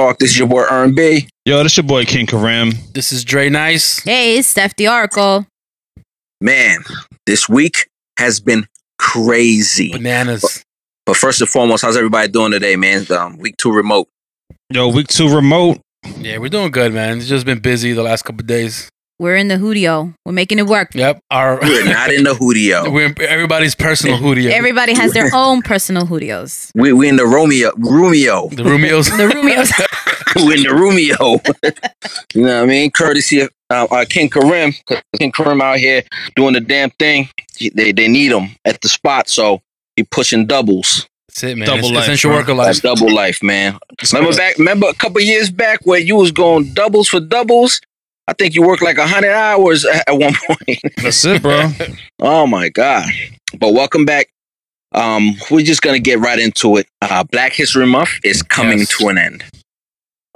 Talk. This is your boy Earn B. Yo, this your boy King Karam. This is Dre Nice. Hey, it's Steph the Oracle. Man, this week has been crazy. Bananas. But first and foremost, how's everybody doing today, man? Um, week two remote. Yo, week two remote. Yeah, we're doing good, man. It's just been busy the last couple of days. We're in the Hoodio. We're making it work. Yep. Our We're not in the Hoodio. we're everybody's personal Hoodio. Everybody has their own personal Hoodios. We we in the Romeo Romeo. the Romeos. The Roomios. we're in the Romeo. you know what I mean? Courtesy of uh, uh, King Karim. King Karim out here doing the damn thing. They they need him at the spot, so he pushing doubles. That's it, man. Double It's life, essential bro. worker That's life. double life, man. Remember back? Remember a couple years back where you was going doubles for doubles? I think you worked like hundred hours at one point. That's it, bro. oh my god! But welcome back. Um, we're just gonna get right into it. Uh, Black History Month is coming Yes. to an end.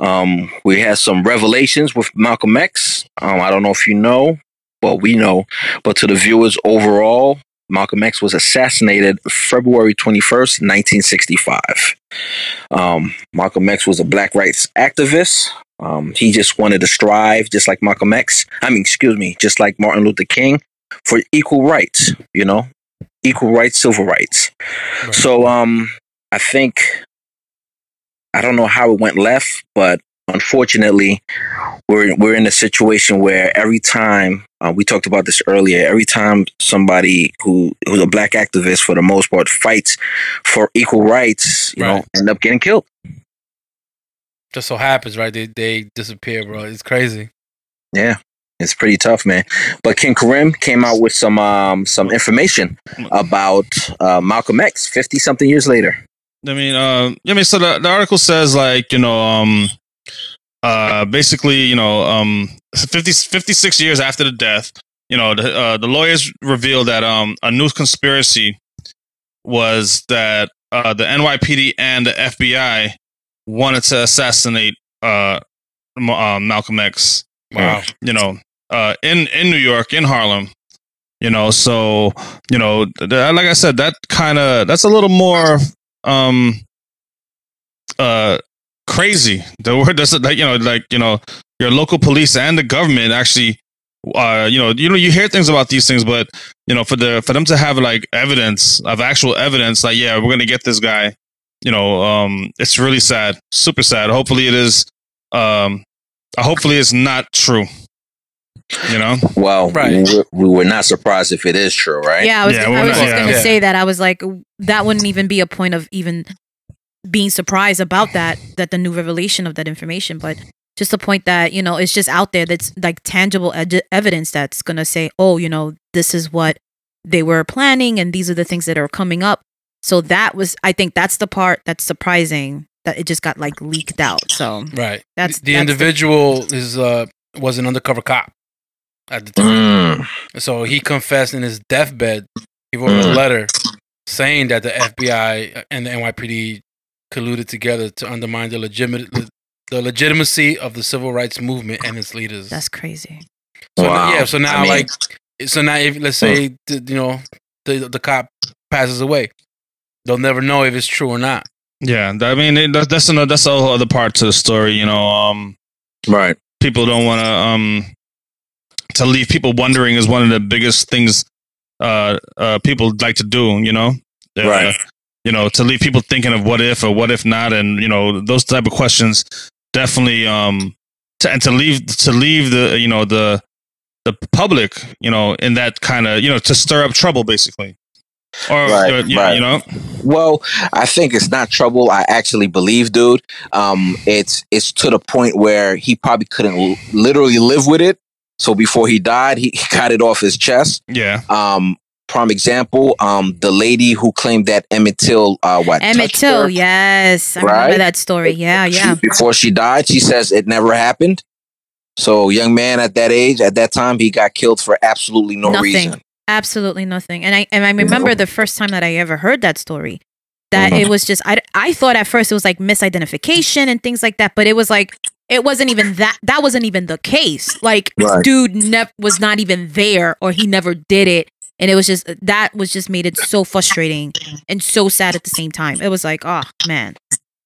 Um, we had some revelations with Malcolm X. Um, I don't know if you know, well, we know, but to the viewers overall, Malcolm X was assassinated February 21st, 1965. Um, Malcolm X was a black rights activist. Um, he just wanted to strive, just like Malcolm X. I mean, excuse me, just like Martin Luther King, for equal rights. You know, equal rights, civil rights. Right. So, um, I think I don't know how it went left, but unfortunately, we're we're in a situation where every time uh, we talked about this earlier, every time somebody who who's a black activist for the most part fights for equal rights, you know, end up getting killed. Just so happens, right? They they disappear, bro. It's crazy. Yeah. It's pretty tough, man. But King Karim came out with some um some information about uh, Malcolm X fifty something years later. I mean, uh, I mean, so the, the article says like you know, um, uh, basically, you know, um, 50, 56 years after the death, you know, the uh, the lawyers revealed that um a new conspiracy was that uh the NYPD and the FBI wanted to assassinate uh, uh Malcolm X. Wow. you know, uh, in in New York, in Harlem. You know, so you know, th- like I said, that kind of that's a little more um uh crazy. The word that's like you know, like you know, your local police and the government actually. Uh, you know, you know, you hear things about these things, but you know, for the for them to have like evidence of actual evidence, like yeah, we're gonna get this guy. You know, um, it's really sad, super sad. Hopefully, it is. Um, hopefully, it's not true. You know, Well, Right. we, we were not surprised if it is true, right? Yeah, I was, Yeah, I was not- just yeah. going to Yeah. say that. I was like, that wouldn't even be a point of even being surprised about that, that the new revelation of that information. But just the point that, you know, it's just out there that's like tangible ed- evidence that's going to say, oh, you know, this is what they were planning and these are the things that are coming up. So that was, I think that's the part that's surprising that it just got like leaked out. So Right. That's- the that's the- individual is uh was an undercover cop at the time. Mm, So he confessed in his deathbed. He wrote a Mm. letter saying that the FBI and the NYPD colluded together to undermine the legitimate the legitimacy of the civil rights movement and its leaders. that's crazy. so Wow. yeah. So now, I mean- like, so now, if let's say the, you know the the cop passes away, they'll never know if it's true or not. yeah. I mean, it, that- that's another that's a whole other part to the story. You know, um, right. people don't want to um to leave people wondering is one of the biggest things uh uh people like to do. You know, Uh, Right. You know, to leave people thinking of what if or what if not, and you know those type of questions definitely um to, and to leave to leave the you know the the public you know in that kind of you know to stir up trouble basically or Right, uh, you, right. you know Well, I think it's not trouble. I actually believe, dude. Um, it's it's to the point where he probably couldn't l- literally live with it. So before he died, he, he got it off his chest. yeah Um, prime example, um, the lady who claimed that Emmett Till, uh, what Emmett Till, her yes. I Right? remember that story. Yeah, she- yeah. before she died, she says it never happened. So, young man at that age, at that time, he got killed for absolutely no Nothing. reason. Absolutely nothing. And I and I remember the first time that I ever heard that story. That Mhm. it was just I I thought at first it was like misidentification and things like that, but it was like it wasn't even that that wasn't even the case. Like Right. dude never was not even there or he never did it. And it was just that was just made it so frustrating and so sad at the same time. It was like, oh man.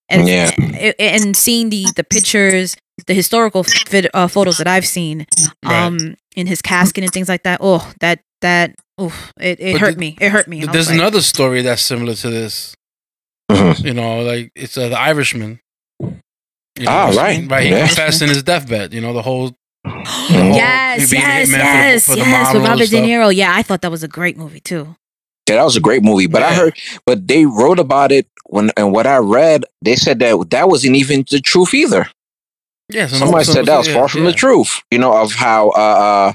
and Yeah. and, and seeing the the pictures, the historical vid, uh, photos that I've seen, Right. um, in his casket and things like that. Oh, that that oh, it, it But hurt the- me. It hurt me. and There's like, another story that's similar to this. Mhm. You know, like it's uh, the Irishman. You know, Ah, right. Right. He Yeah. confessed in his deathbed. You know, the whole. yes, He being yes, hitman for the- yes, for yes, with Robert De. Niro. Yeah, I thought that was a great movie too. Yeah, that was a great movie. But I heard, but they wrote about it when, and what I read, they said that that wasn't even the truth either. Yeah. so- Somebody so- said that was yeah, far from yeah. the truth. You know of how, uh,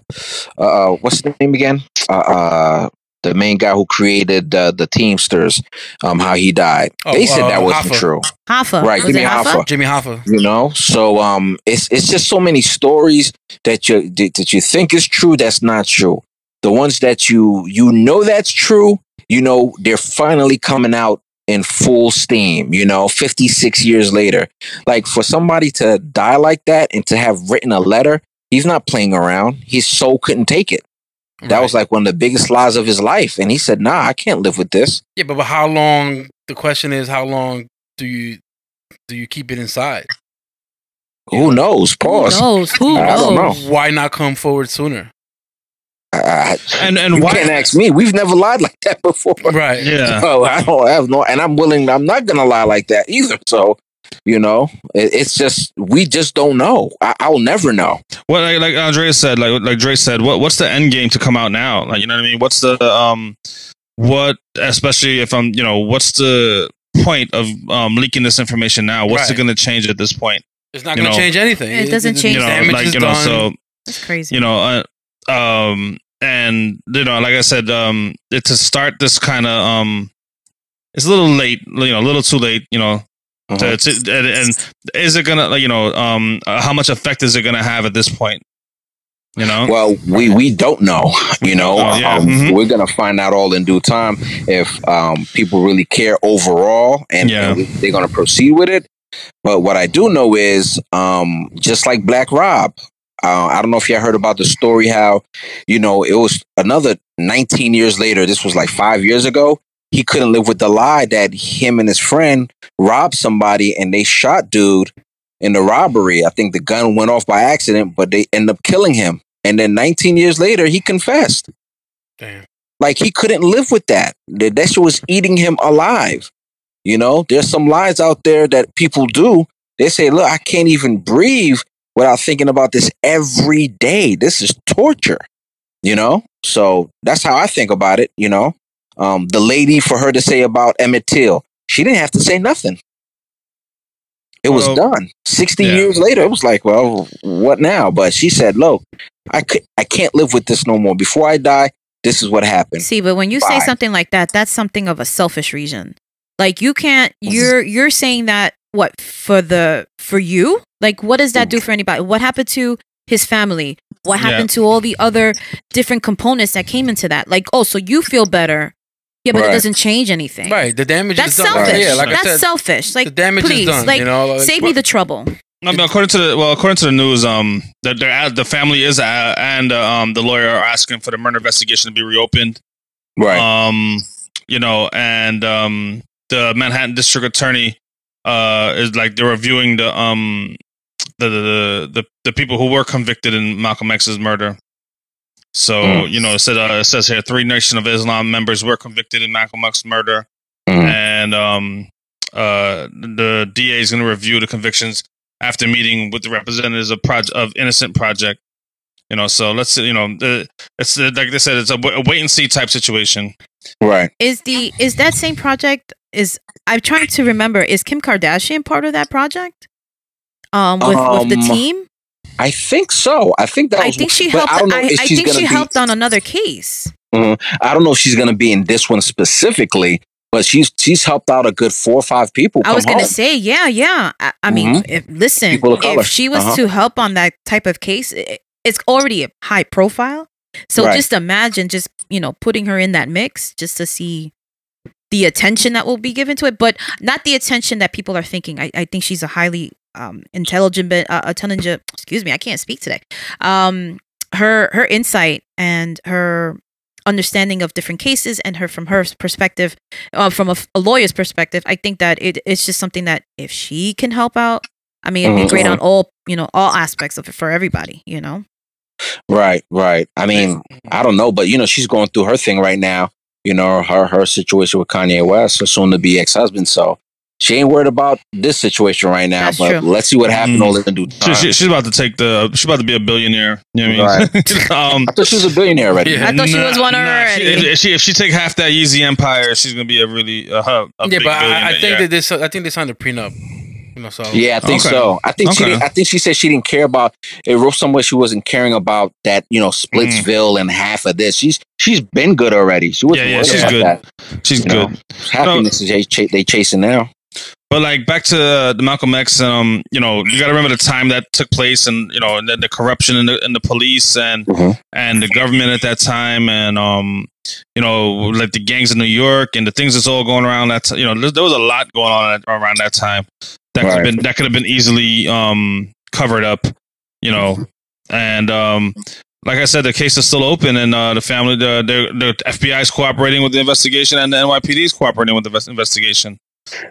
uh, uh, what's the name again? Uh, uh, the main guy who created uh, the Teamsters, um, how he died. Oh, they said uh, that wasn't Hoffa. true. Hoffa, Right, was Jimmy it Hoffa? Hoffa. Jimmy Hoffa. you know so um it's it's just so many stories that you that you think is true that's not true the ones that you you know that's true you know they're finally coming out in full steam you know 56 years later like for somebody to die like that and to have written a letter he's not playing around his soul couldn't take it that was like one of the biggest lies of his life and he said nah i can't live with this Yeah, but, but how long? The question is, how long do you do you keep it inside? who knows Who pause knows? Who I don't knows? know. Why not come forward sooner? I, And and you why? can't ask me we've never lied like that before Right. Yeah. Oh, I don't have no, and I'm willing. I'm not gonna lie like that either. So, you know, it, it's just we just don't know. I, I'll never know. What like, like Andrea said, like like Dre said, what what's the end game to come out now? Like you know what I mean? What's the um what especially if I'm you know what's the point of um leaking this information now? What's it going to change at this point? It's not You going to know, change anything. It doesn't the change You know, damage like you know, done. so That's crazy. you know, uh, um, and you know, like I said, um, it, to start this kind of um, it's a little late, you know, a little too late, you know. Uh-huh. To, to, and, is it gonna, you know, um, uh, how much effect is it gonna have at this point? You know, Well, we we don't know. You know, Oh, yeah. um, Mhm. we're gonna find out all in due time if um, people really care overall and, Yeah. and they're gonna proceed with it. But what I do know is, um, just like Black Rob, uh, I don't know if you heard about the story how, you know, it was another 19 years later. This was like five years ago. He couldn't live with the lie that him and his friend robbed somebody and they shot dude in the robbery. I think the gun went off by accident, but they end up killing him. And then 19 years later, he confessed. Damn. Like he couldn't live with that. That that shit was eating him alive. You know, there's some lies out there that people do. They say, look, I can't even breathe without thinking about this every day. This is torture. You know? So that's how I think about it, you know. Um, the lady for her to say about Emmett Till, she didn't have to say nothing. It was Well, done. 60 yeah. years later, it was like, well, what now? But she said, look, I could I can't live with this no more. Before I die, this is what happened. See, but when you say something like that, that's something of a selfish reason. Like you can't you're you're saying that what for the for you? Like what does that do for anybody? What happened to his family? What Yeah. happened to all the other different components that came into that? Like, oh, so you feel better. Yeah, but Right. it doesn't change anything. Right. The damage That's is done. selfish. Yeah, like That's I said, selfish. Like the damage please, is done. like, you know, like, save me the trouble. I mean, according to the well, according to the news, um, that they're at, the family is uh, and uh, um the lawyer are asking for the murder investigation to be reopened. Right. Um, you know, and um, the Manhattan District Attorney uh is like they're reviewing the um the the the the, the people who were convicted in Malcolm X's murder. So Mm. you know, it said uh, it says here three Nation of Islam members were convicted in Malcolm X's murder, Mhm. and um uh the DA is going to review the convictions after meeting with the representatives of project of Innocence Project. You know, so let's you know, the, it's uh, like they said, it's a, w- a wait and see type situation. right. Is the is that same project is I'm trying to remember, is Kim Kardashian part of that project? Um with, with the Um, team? I think so. I think that I was, think she helped I I, don't know if I think she be- helped on another case. I don't know if she's going to be in this one specifically, but she's she's helped out a good four or five people. I was gonna say, yeah, yeah. I, I mean, Mhm. if listen, People of color. if she was Uh-huh. to help on that type of case, it, it's already a high profile. So Right. just imagine just, you know, putting her in that mix just to see the attention that will be given to it, but not the attention that people are thinking. I, I think she's a highly um intelligent but uh, intelligent excuse me, I can't speak today. Um her her insight and her understanding of different cases and her from her perspective, uh, from a, a lawyer's perspective, I think that it, it's just something that if she can help out, I mean, it'd be great Mhm. on all you know all aspects of it for everybody. You know. Right, right. I mean, I don't know, but you know, she's going through her thing right now. You know, her her situation with Kanye West, her soon to be ex husband. So she ain't worried about this situation right now. That's but true. let's see what happens Mm. all in due She, time. she, she's about to take the. She's about to be a billionaire. You know what I mean? um, I thought she was a billionaire already. Yeah. I thought she was one she- already. if, she, if she take half that Yeezy empire, she's gonna be a really uh, a yeah, big but I, I think yeah. that this. I think they signed a prenup. Know, so Yeah, I think Okay. so. I think she. Okay. Didn't, I think she said she didn't care about. It wrote somewhere she wasn't caring about that. You know, Splitsville and half of this. She's she's been good already. She wasn't Yeah, yeah, she's good. That. she's you know. good. Happiness is they, ch- they chasing now. But like back to uh, the Malcolm X, um, you know, you got to remember the time that took place, and you know, and then the corruption in the in the police and Mhm. and the government at that time, and um, you know, like the gangs in New York and the things that's all going around. That you know, there, there was a lot going on at, around that time that could have been that could have been easily um covered up, you know, and um. Like I said, the case is still open, and uh, the family, the, the the FBI is cooperating with the investigation, and the NYPD is cooperating with the invest- investigation.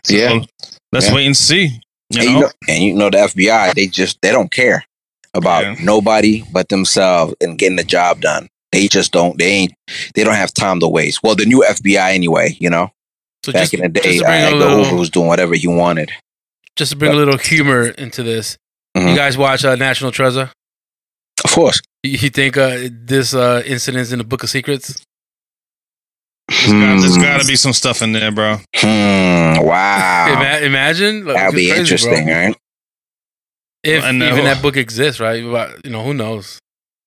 So, Yeah. let's Yeah. wait and see. You and, know? you know, and you know the FBI, they just they don't care about Yeah. nobody but themselves and getting the job done. They just don't. They ain't. They don't have time to waste. Well, the new FBI anyway. You know, so back just, in the day, a Hoover was doing whatever he wanted. Just to bring a little humor into this. You Mhm. guys watch uh, National Treasure? Of course. You you think uh, this uh, incident's in the Book of Secrets? There's got, there's Hmm. got to be some stuff in there, bro. Hmm, wow. Ima- imagine Like, That'd be crazy, interesting, bro. right? If I know. even that book exists, right? You know, who knows?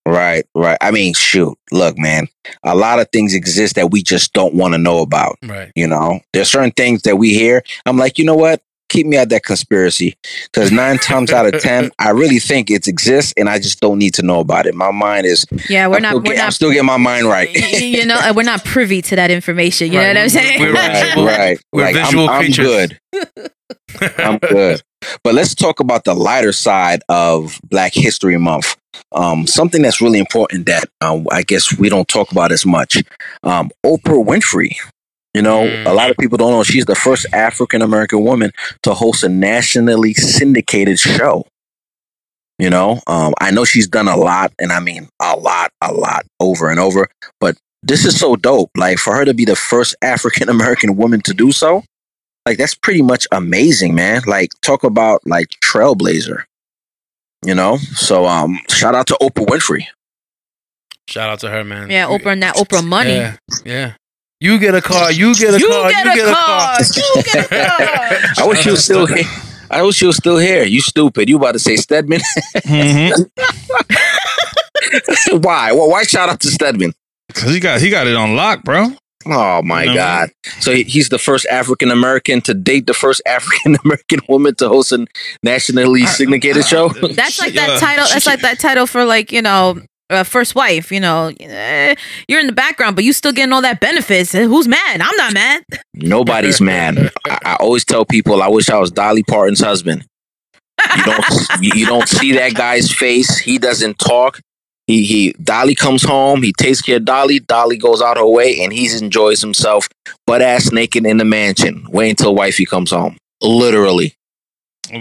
Right, right. I mean, shoot. Look, man. A lot of things exist that we just don't want to know about. Right. You know, there's certain things that we hear. I'm like, you know what? Keep me at that conspiracy because nine times out of ten, I really think it exists, and I just don't need to know about it. My mind is. Yeah, we're I'm not. still We're get- I'm still getting my mind right. you know, we're not privy to that information. You Right. know what I'm saying? We're- right, visual- right. we're like visual I'm, I'm good. I'm good. But let's talk about the lighter side of Black History Month. Um, something that's really important that um, I guess we don't talk about as much. Um, Oprah Winfrey. You know, Mm. a lot of people don't know she's the first African American woman to host a nationally syndicated show. You know, um, I know she's done a lot, and I mean a lot, a lot over and over. But this is so dope. Like for her to be the first African American woman to do so, like that's pretty much amazing, man. Like talk about like trailblazer. You know, so um, shout out to Oprah Winfrey. Shout out to her, man. Yeah, Oprah and that Oprah money. Yeah, yeah. You get a car. You get a You car. get you a get a car. car. You get a car. I wish she was still here. I wish she was still here. You stupid. You about to say Stedman? Mhm. why? Well, why shout out to Stedman? Cause he got he got it on lock, bro. Oh my You know what I God! So he- he's the first African American to date the first African American woman to host a nationally syndicated show. That's like that Yeah. title. That's like that title for like you know. Uh, first wife, you know, eh, you're in the background, but you still getting all that benefits. Who's mad? I'm not mad. Nobody's mad. I, I always tell people I wish I was Dolly Parton's husband. You don't you you don't see that guy's face. He doesn't talk. He he Dolly comes home, he takes care of Dolly, Dolly goes out her way and he enjoys himself butt ass naked in the mansion. Wait until wifey comes home. Literally.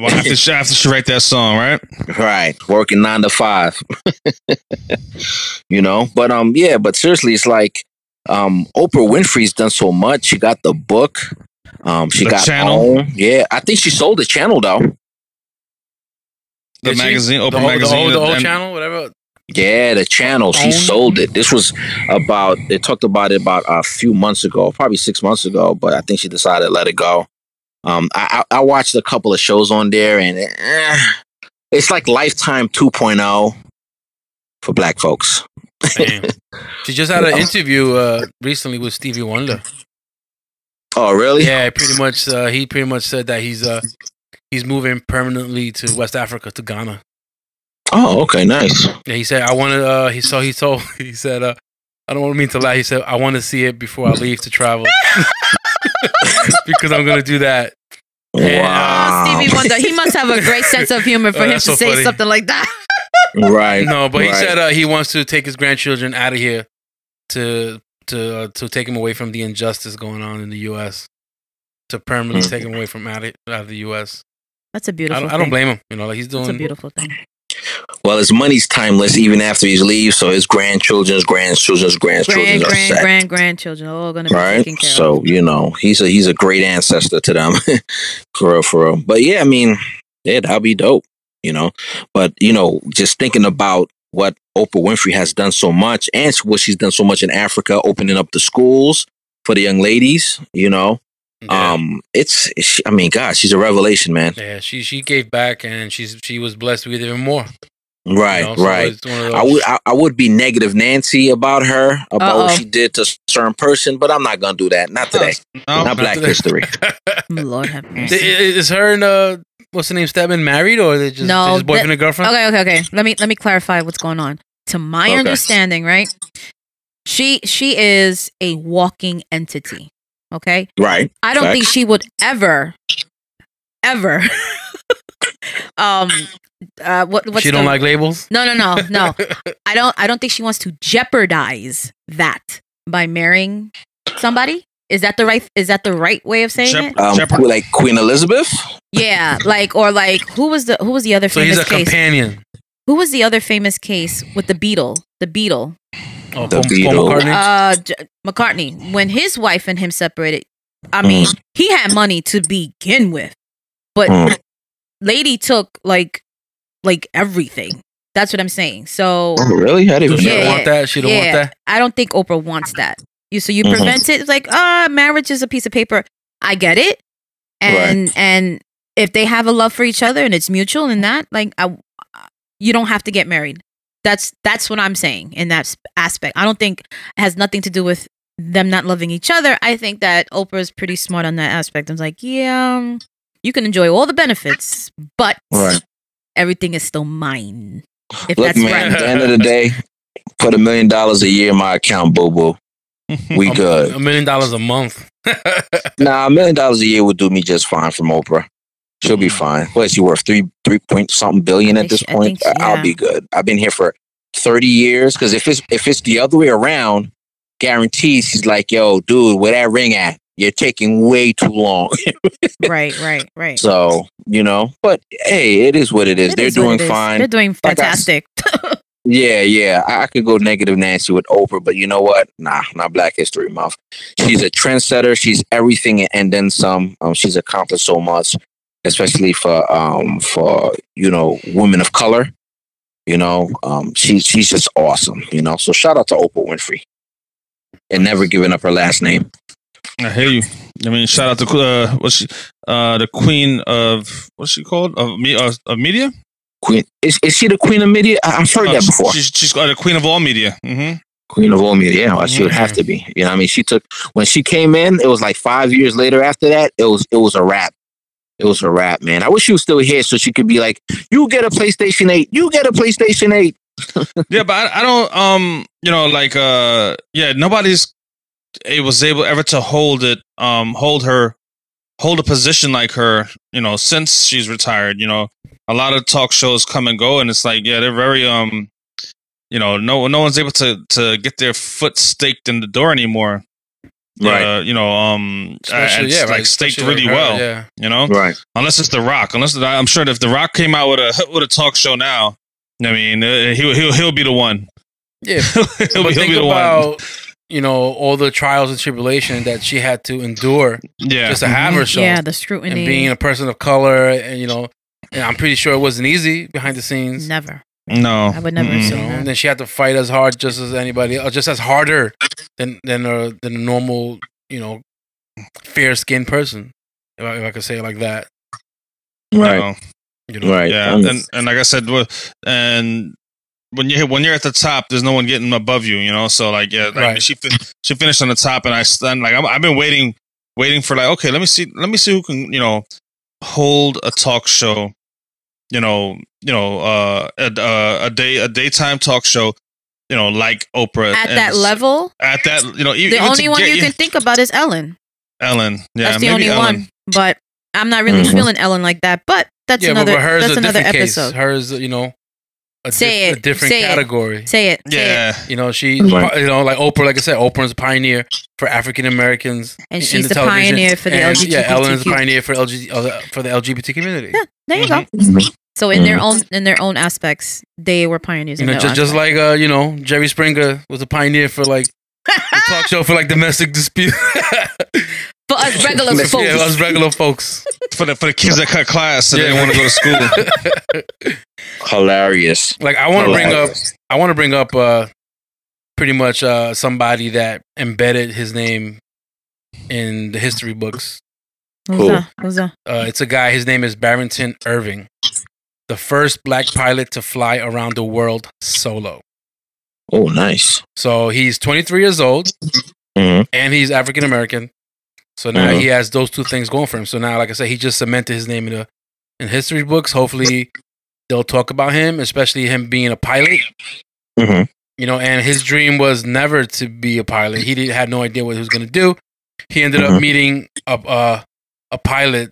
Well, after she, after she write that song, right? Right. Working nine to five. you know? But um yeah, but seriously, it's like um Oprah Winfrey's done so much. She got the book. Um she The got channel. Own. Yeah. I think she sold the channel though. The Did she? magazine, the whole, magazine, the whole, the whole and- channel, whatever. Yeah, the channel. She Own? sold it. This was about they talked about it about a few months ago, probably six months ago, but I think she decided to let it go. Um I I, I watched a couple of shows on there and eh, it's like Lifetime 2.0 for black folks. She just had an interview uh, recently with Stevie Wonder. Oh, really? Yeah, pretty much. Uh, he pretty much said that he's uh, he's moving permanently to West Africa to Ghana. Oh, okay, nice. Yeah, he said I want to. Uh, he so he told he said uh, I don't want to mean to lie. He said I want to see it before I leave to travel because I'm gonna do that. Wow. Oh, Stevie Wonder. He must have a great sense of humor for Oh, him to so say funny. something like that. Right. No, but he said uh, he wants to take his grandchildren out of here to to uh, to take him away from the injustice going on in the U.S. To permanently Mhm. take him away from out of, out of the U.S. That's a beautiful. don't, I don't blame him. You know, like he's It's a doing. beautiful thing. Well, his money's timeless even after he leaves, so his grandchildren's grandchildren's grandchildren Grand, are grand, set. grand, grandchildren all gonna be right? taken care of. So you know he's a he's a great ancestor to them, for real, for real. But yeah, I mean, yeah, that'll be dope, you know. But you know, just thinking about what Oprah Winfrey has done so much, and what she's done so much in Africa, opening up the schools for the young ladies, you know. Yeah. Um, it's, it's I mean, God, she's a revelation, man. yeah, she she gave back and she's she was blessed with even more. you Right, know, so right. it's I would I, I would be negative Nancy about her about Uh-oh. what she did to a certain person, but I'm not gonna do that. Not today. No, not Black today. History. Lord have mercy. Is her and uh, what's the name, Stedman married or are they just, No, they just boyfriend that- and girlfriend? Okay, okay, okay. Let me let me clarify what's going on. To my Okay. understanding, right? She she is a walking entity. Okay, Right. I don't think she would ever, ever, um, uh, what what's she don't the- like labels. No, no, no, no. I don't. I don't think she wants to jeopardize that by marrying somebody. Is that the right? Is that the right way of saying Jep- it? Um, Jeopard- like Queen Elizabeth. Yeah, like or like who was the who was the other So he's famous a case? companion. Who was the other famous case with the Beatle? The Beatle, Oh, The Paul, Paul McCartney. uh, J- McCartney. When his wife and him separated, I mean, he had money to begin with, but Mm. lady took like like everything. That's what I'm saying. So Oh, really? I didn't So she know don't Yeah. want that. She don't want that. I don't think Oprah wants that. You so you Mhm. prevent it. It's like ah, marriage is a piece of paper. I get it, and and if they have a love for each other and it's mutual and that like I, you don't have to get married. That's that's what I'm saying in that aspect. I don't think it has nothing to do with them not loving each other. I think that Oprah's pretty smart on that aspect. I'm like, yeah, um, you can enjoy all the benefits, but Right. everything is still mine. If Look, that's man. right. At the end of the day, put a million dollars a year in my account, boo boo. We A- good. A million dollars a month. Nah, a million dollars a year would do me just fine from Oprah. She'll be fine. What is she worth? Three three point something billion at this she- point. she- I- I'll be good. I've been here for thirty years. Because if it's if it's the other way around, guarantees she's like, yo, dude, where that ring at? You're taking way too long. right, right, right. so you know, but hey, it is what it is. It They're is doing is. fine. They're doing Like I fantastic. Yeah, yeah. I, I could go negative Nancy with Oprah, but you know what? Nah, not Black History Month. She's a trendsetter. She's everything and then some. Um, she's accomplished so much, especially for um for you know women of color. You know, um, she's she's just awesome. You know, so shout out to Oprah Winfrey, and never giving up her last name. I hear you. I mean, shout out to uh, what's she, uh, the queen of what's she called of me uh, of media. Queen is is she the queen of media? I, I've heard Uh, that before. She's she's uh, the queen of all media. hmm Queen of all media. Yeah, well, she would have to be. You know, I mean, she took when she came in. It was like five years later. After that, it was it was a wrap. It was a wrap, man. I wish she was still here so she could be like, "You get a PlayStation Eight. You get a PlayStation 8. Yeah, but I, I don't. Um, you know, like uh, yeah, nobody's it was able ever to hold it. Um, hold her, hold a position like her. You know, since she's retired. You know, a lot of talk shows come and go, and it's like yeah, they're very um. You know, no no one's able to to get their foot staked in the door anymore. Uh, you know, um, Especially, and yeah, like right, staked really like well. Yeah. You know, Right. unless it's The Rock. Unless I'm sure that if The Rock came out with a with a talk show now, I mean, uh, he'll he'll he'll be the one. Yeah. he'll, but be, he'll think be the one. about you know all the trials and tribulation that she had to endure Yeah, just to have her show yeah, the scrutiny. and being a person of color and you know and I'm pretty sure it wasn't easy behind the scenes. never. No, I would never Mm-mm. Assume that. and then she had to fight as hard just as anybody, or just as harder than than a than a normal, you know, fair skinned person. If I, if I could say it like that, Right. No. you know. Right. Yeah, Um, and and like I said, and when you when you're at the top, there's no one getting above you. You know, so like yeah, like Right. she fin- she finished on the top, and I stand like I'm, I've been waiting waiting for like okay, let me see let me see who can you know hold a talk show. You know, you know, uh, a, a, a day a daytime talk show. You know, like Oprah At and that level, At that, you know, e- the even only one get you can think about is Ellen. Ellen. Yeah, that's the maybe only Ellen. one. But I'm not really Mhm. feeling Ellen like that. But that's yeah, another but, but hers that's is another episode. case. Hers, you know, a, Say a it. different Say it. category. Say it. Say it. Yeah. You know, she, Right. you know, like Oprah, like I said, Oprah is a pioneer for African Americans. And in she's the television. pioneer for the And, Yeah, Ellen is a pioneer for LG, uh, for the LGBT community. Yeah, there you go. So in their own in their own aspects, they were pioneers. You know, their just just like uh, you know, Jerry Springer was a pioneer for like the talk show for like domestic dispute. for us regular folks. yeah, us regular folks. For the for the kids that cut class and Yeah. they want to go to school. Hilarious. Like I want to bring up, I want to bring up uh, pretty much uh somebody that embedded his name in the history books. Who's Cool. that? Who's that? Uh, it's a guy. His name is Barrington Irving, the first black pilot to fly around the world solo. Oh, nice. So he's 23 years old Mhm. and he's African American. So now Mhm. he has those two things going for him. So now, like I said, he just cemented his name in the in history books. Hopefully, they'll talk about him, especially him being a pilot. Mhm. You know, and his dream was never to be a pilot. He didn't had no idea what he was going to do. He ended up Mhm. meeting a uh, a pilot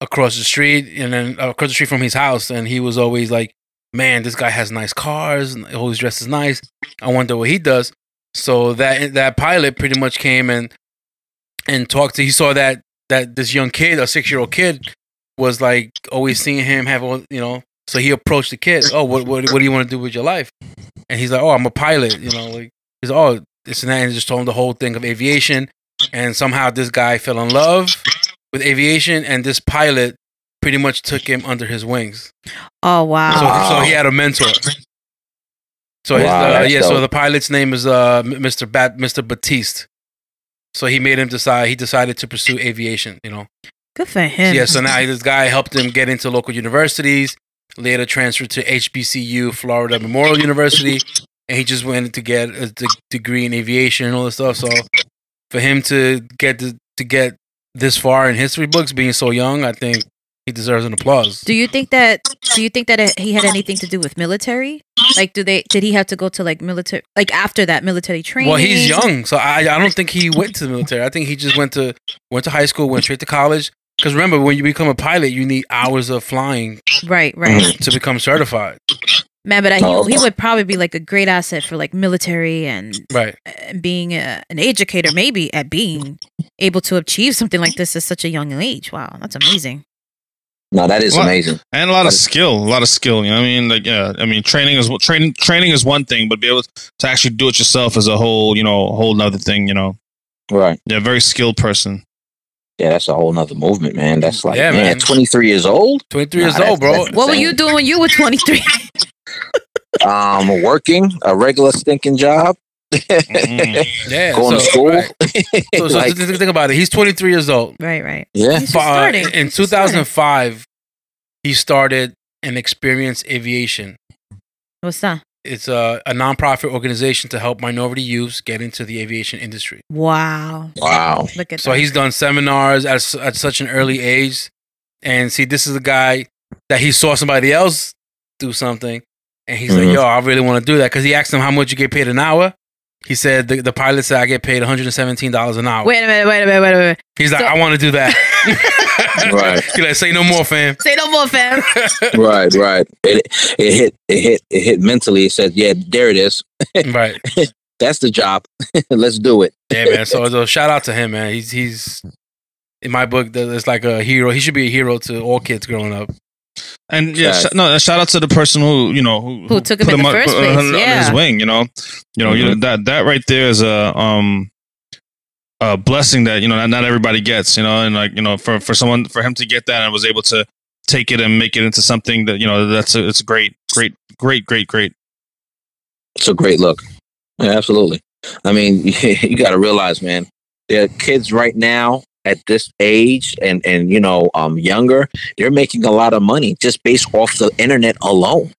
across the street, and then across the street from his house, and he was always like, "Man, this guy has nice cars, and always dresses nice. I wonder what he does." So that that pilot pretty much came and and talked to. He saw that that this young kid, a six year old kid, was like always seeing him have all you know. So he approached the kid. Oh, what what what do you want to do with your life? And he's like, Oh, I'm a pilot. You know, like he's oh this and that, and just told him the whole thing of aviation. And somehow this guy fell in love with aviation, and this pilot pretty much took him under his wings. Oh So, wow. so he had a mentor. So his, uh, that's yeah, so the pilot's name is uh, Mr. Bat, Mr. Batiste. So he made him decide. He decided to pursue aviation. You know. Good for him. Yeah. So now this guy helped him get into local universities. Later transferred to HBCU, Florida Memorial University, and he just went to get a degree in aviation and all this stuff. So for him to get to, to get this far in history books, being so young, I think he deserves an applause. Do you think that? Do you think that he had anything to do with military? Like, do they? Did he have to go to like military? Like after that military training? Well, he's young, so I I don't think he went to the military. I think he just went to went to high school, went straight to college. Because remember, when you become a pilot, you need hours of flying Right, right. to become certified. Man, but uh, Oh. he, he would probably be like a great asset for like military and Right. being a, an educator, maybe at being able to achieve something like this at such a young age. Wow, that's amazing. No, that is What? amazing. and a lot of skill, a lot of skill. You know, what I mean, like, yeah, I mean, training is training. Training is one thing, but be able to actually do it yourself is a whole, you know, whole nother thing. You know, Right. yeah, very skilled person. Yeah, that's a whole nother movement, man. That's like, Yeah, man, man. 23 years old. 23 Nah, years old, bro. that's- What were you doing when you were 23? Um, working a regular stinking job, Mhm. Yeah. going to school. right. So, so Like, think, think about it. He's 23 years old. right, right. yeah. He's just Fa- uh, starting. in He's just starting. 2005, he started an experience aviation. What's that? It's a, a nonprofit organization to help minority youths get into the aviation industry. Wow. Wow. Look at So that. he's done seminars at, at such an early age. And see, this is a guy that he saw somebody else do something. And he's Mhm. like, yo, I really want to do that. Because he asked him how much you get paid an hour. He said, the, the pilot said, I get paid $117 an hour. Wait a minute, wait a minute, wait a minute. He's like, so- I want to do that. Right. He's like, say no more, fam. Say no more, fam. right, right. It, it hit, it hit, it hit mentally. It said, yeah, there it is. right. That's the job. Let's do it. Yeah, man. So, so shout out to him, man. He's he's in my book. that It's like a hero. He should be a hero to all kids growing up. And yeah, sh- no, uh, shout out to the person who you know who, Who took him put in the up- first put place, under yeah. his wing. You know, you know, you know that that right there is a um a blessing that you know not, not everybody gets. You know, and like you know for for someone for him to get that and was able to take it and make it into something that you know that's a, it's great, great, great, great, great. It's a great look. Yeah, absolutely. I mean, you got to realize, man, there are kids right now at this age and and you know um younger. They're making a lot of money just based off the internet alone.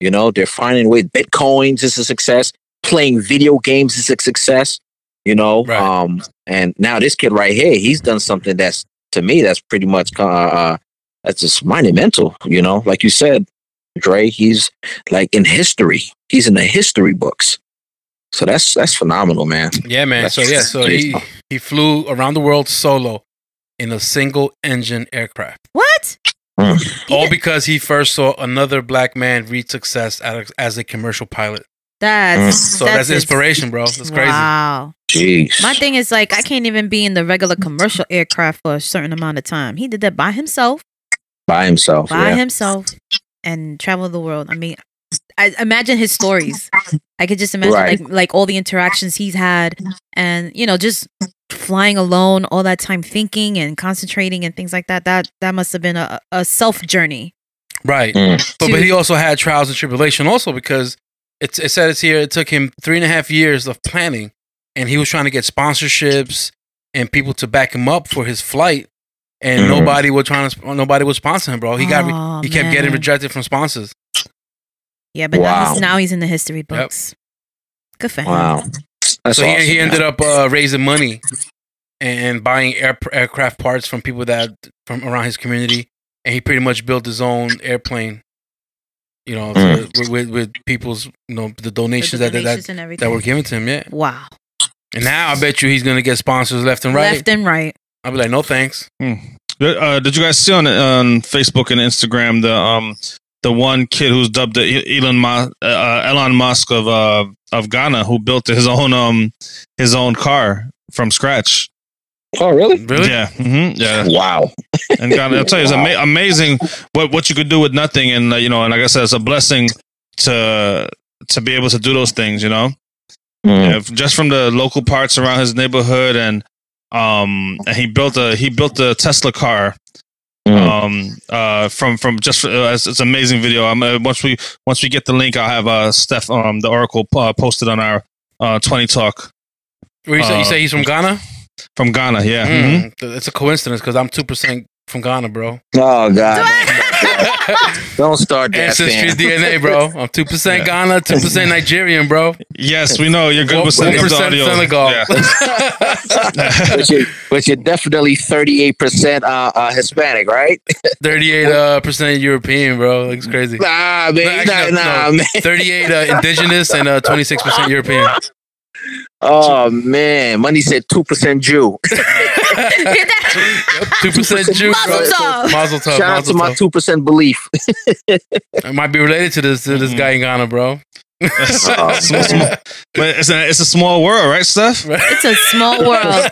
You know, they're finding ways. Bitcoins is a success. Playing video games is a success. You know, Right. um, and now this kid right here, he's done something that's to me that's pretty much uh, uh that's just monumental. You know, like you said, Dre, he's like in history. He's in the history books. So that's that's phenomenal, man. Yeah, man. So yeah, so he he flew around the world solo in a single engine aircraft. What? Mm. All because he first saw another black man reach success as, as a commercial pilot. That's So that's, ins- inspiration, bro. That's crazy. Wow. Jeez. My thing is like I can't even be in the regular commercial aircraft for a certain amount of time. He did that by himself, By himself. by yeah. himself, and travel the world. I mean, I imagine his stories. I could just imagine Right. like like all the interactions he's had, and you know, just flying alone all that time, thinking and concentrating and things like that. That that must have been a, a self journey. Right. Mm. But, but he also had trials and tribulation also because it's, it says here it took him three and a half years of planning and he was trying to get sponsorships and people to back him up for his flight and Mhm. nobody was trying to nobody was sponsoring him bro he got re- Aw, he kept getting rejected from sponsors Yeah, but now, he's, now he's in the history books. Good for him. Wow. That's so he, awesome, he ended man. up uh, raising money and buying air, aircraft parts from people that from around his community and he pretty much built his own airplane you know Mm. with, with, with people's you know the The donations, that, that, donations that and that were given to him yeah wow. And now I bet you he's gonna get sponsors left and right. Left and right. I'll be like, no thanks. Uh, did you guys see on on Facebook and Instagram the um the one kid who's dubbed the Elon Musk, uh, Elon Musk of uh of Ghana who built his own um his own car from scratch? Oh, really? Really? Yeah, hmm yeah. Wow. And Ghana, I'll tell you, it's ama- amazing what what you could do with nothing, and uh, you know, and like I said, it's a blessing to to be able to do those things. You know, Mm. Yeah, just from the local parts around his neighborhood, and um, and he built a he built a Tesla car. Um uh from from just uh, it's, it's an amazing video i'm uh, once we once we get the link i'll have uh steph um the oracle uh, posted on our uh 20 talk Where you, say, you Uh, say he's from Ghana? from ghana yeah mhm. Mm, It's a coincidence because I'm two percent from Ghana, bro. Oh, God. Don't start that, Ancestry. DNA, bro. I'm two percent Yeah. Ghana, two percent Nigerian, bro. yes we know you're good with One setting up the percent audio Senegal. Yeah. but, you're, but you're definitely 38% uh, uh, Hispanic, right? Thirty-eight uh, percent European, bro. Looks crazy. Nah, man. No, nah, actually, nah, no. man. Thirty-eight uh, indigenous and uh, twenty-six percent European. Oh, man. Money said 2% Jew. Two percent Jew, bro. Mazel tov. Mazel tov. Shout out to my 2% belief. it might be related to this to this Mhm. guy in Ghana, bro. Oh, Small- small- but it's a, it's a small world right steph It's a small world.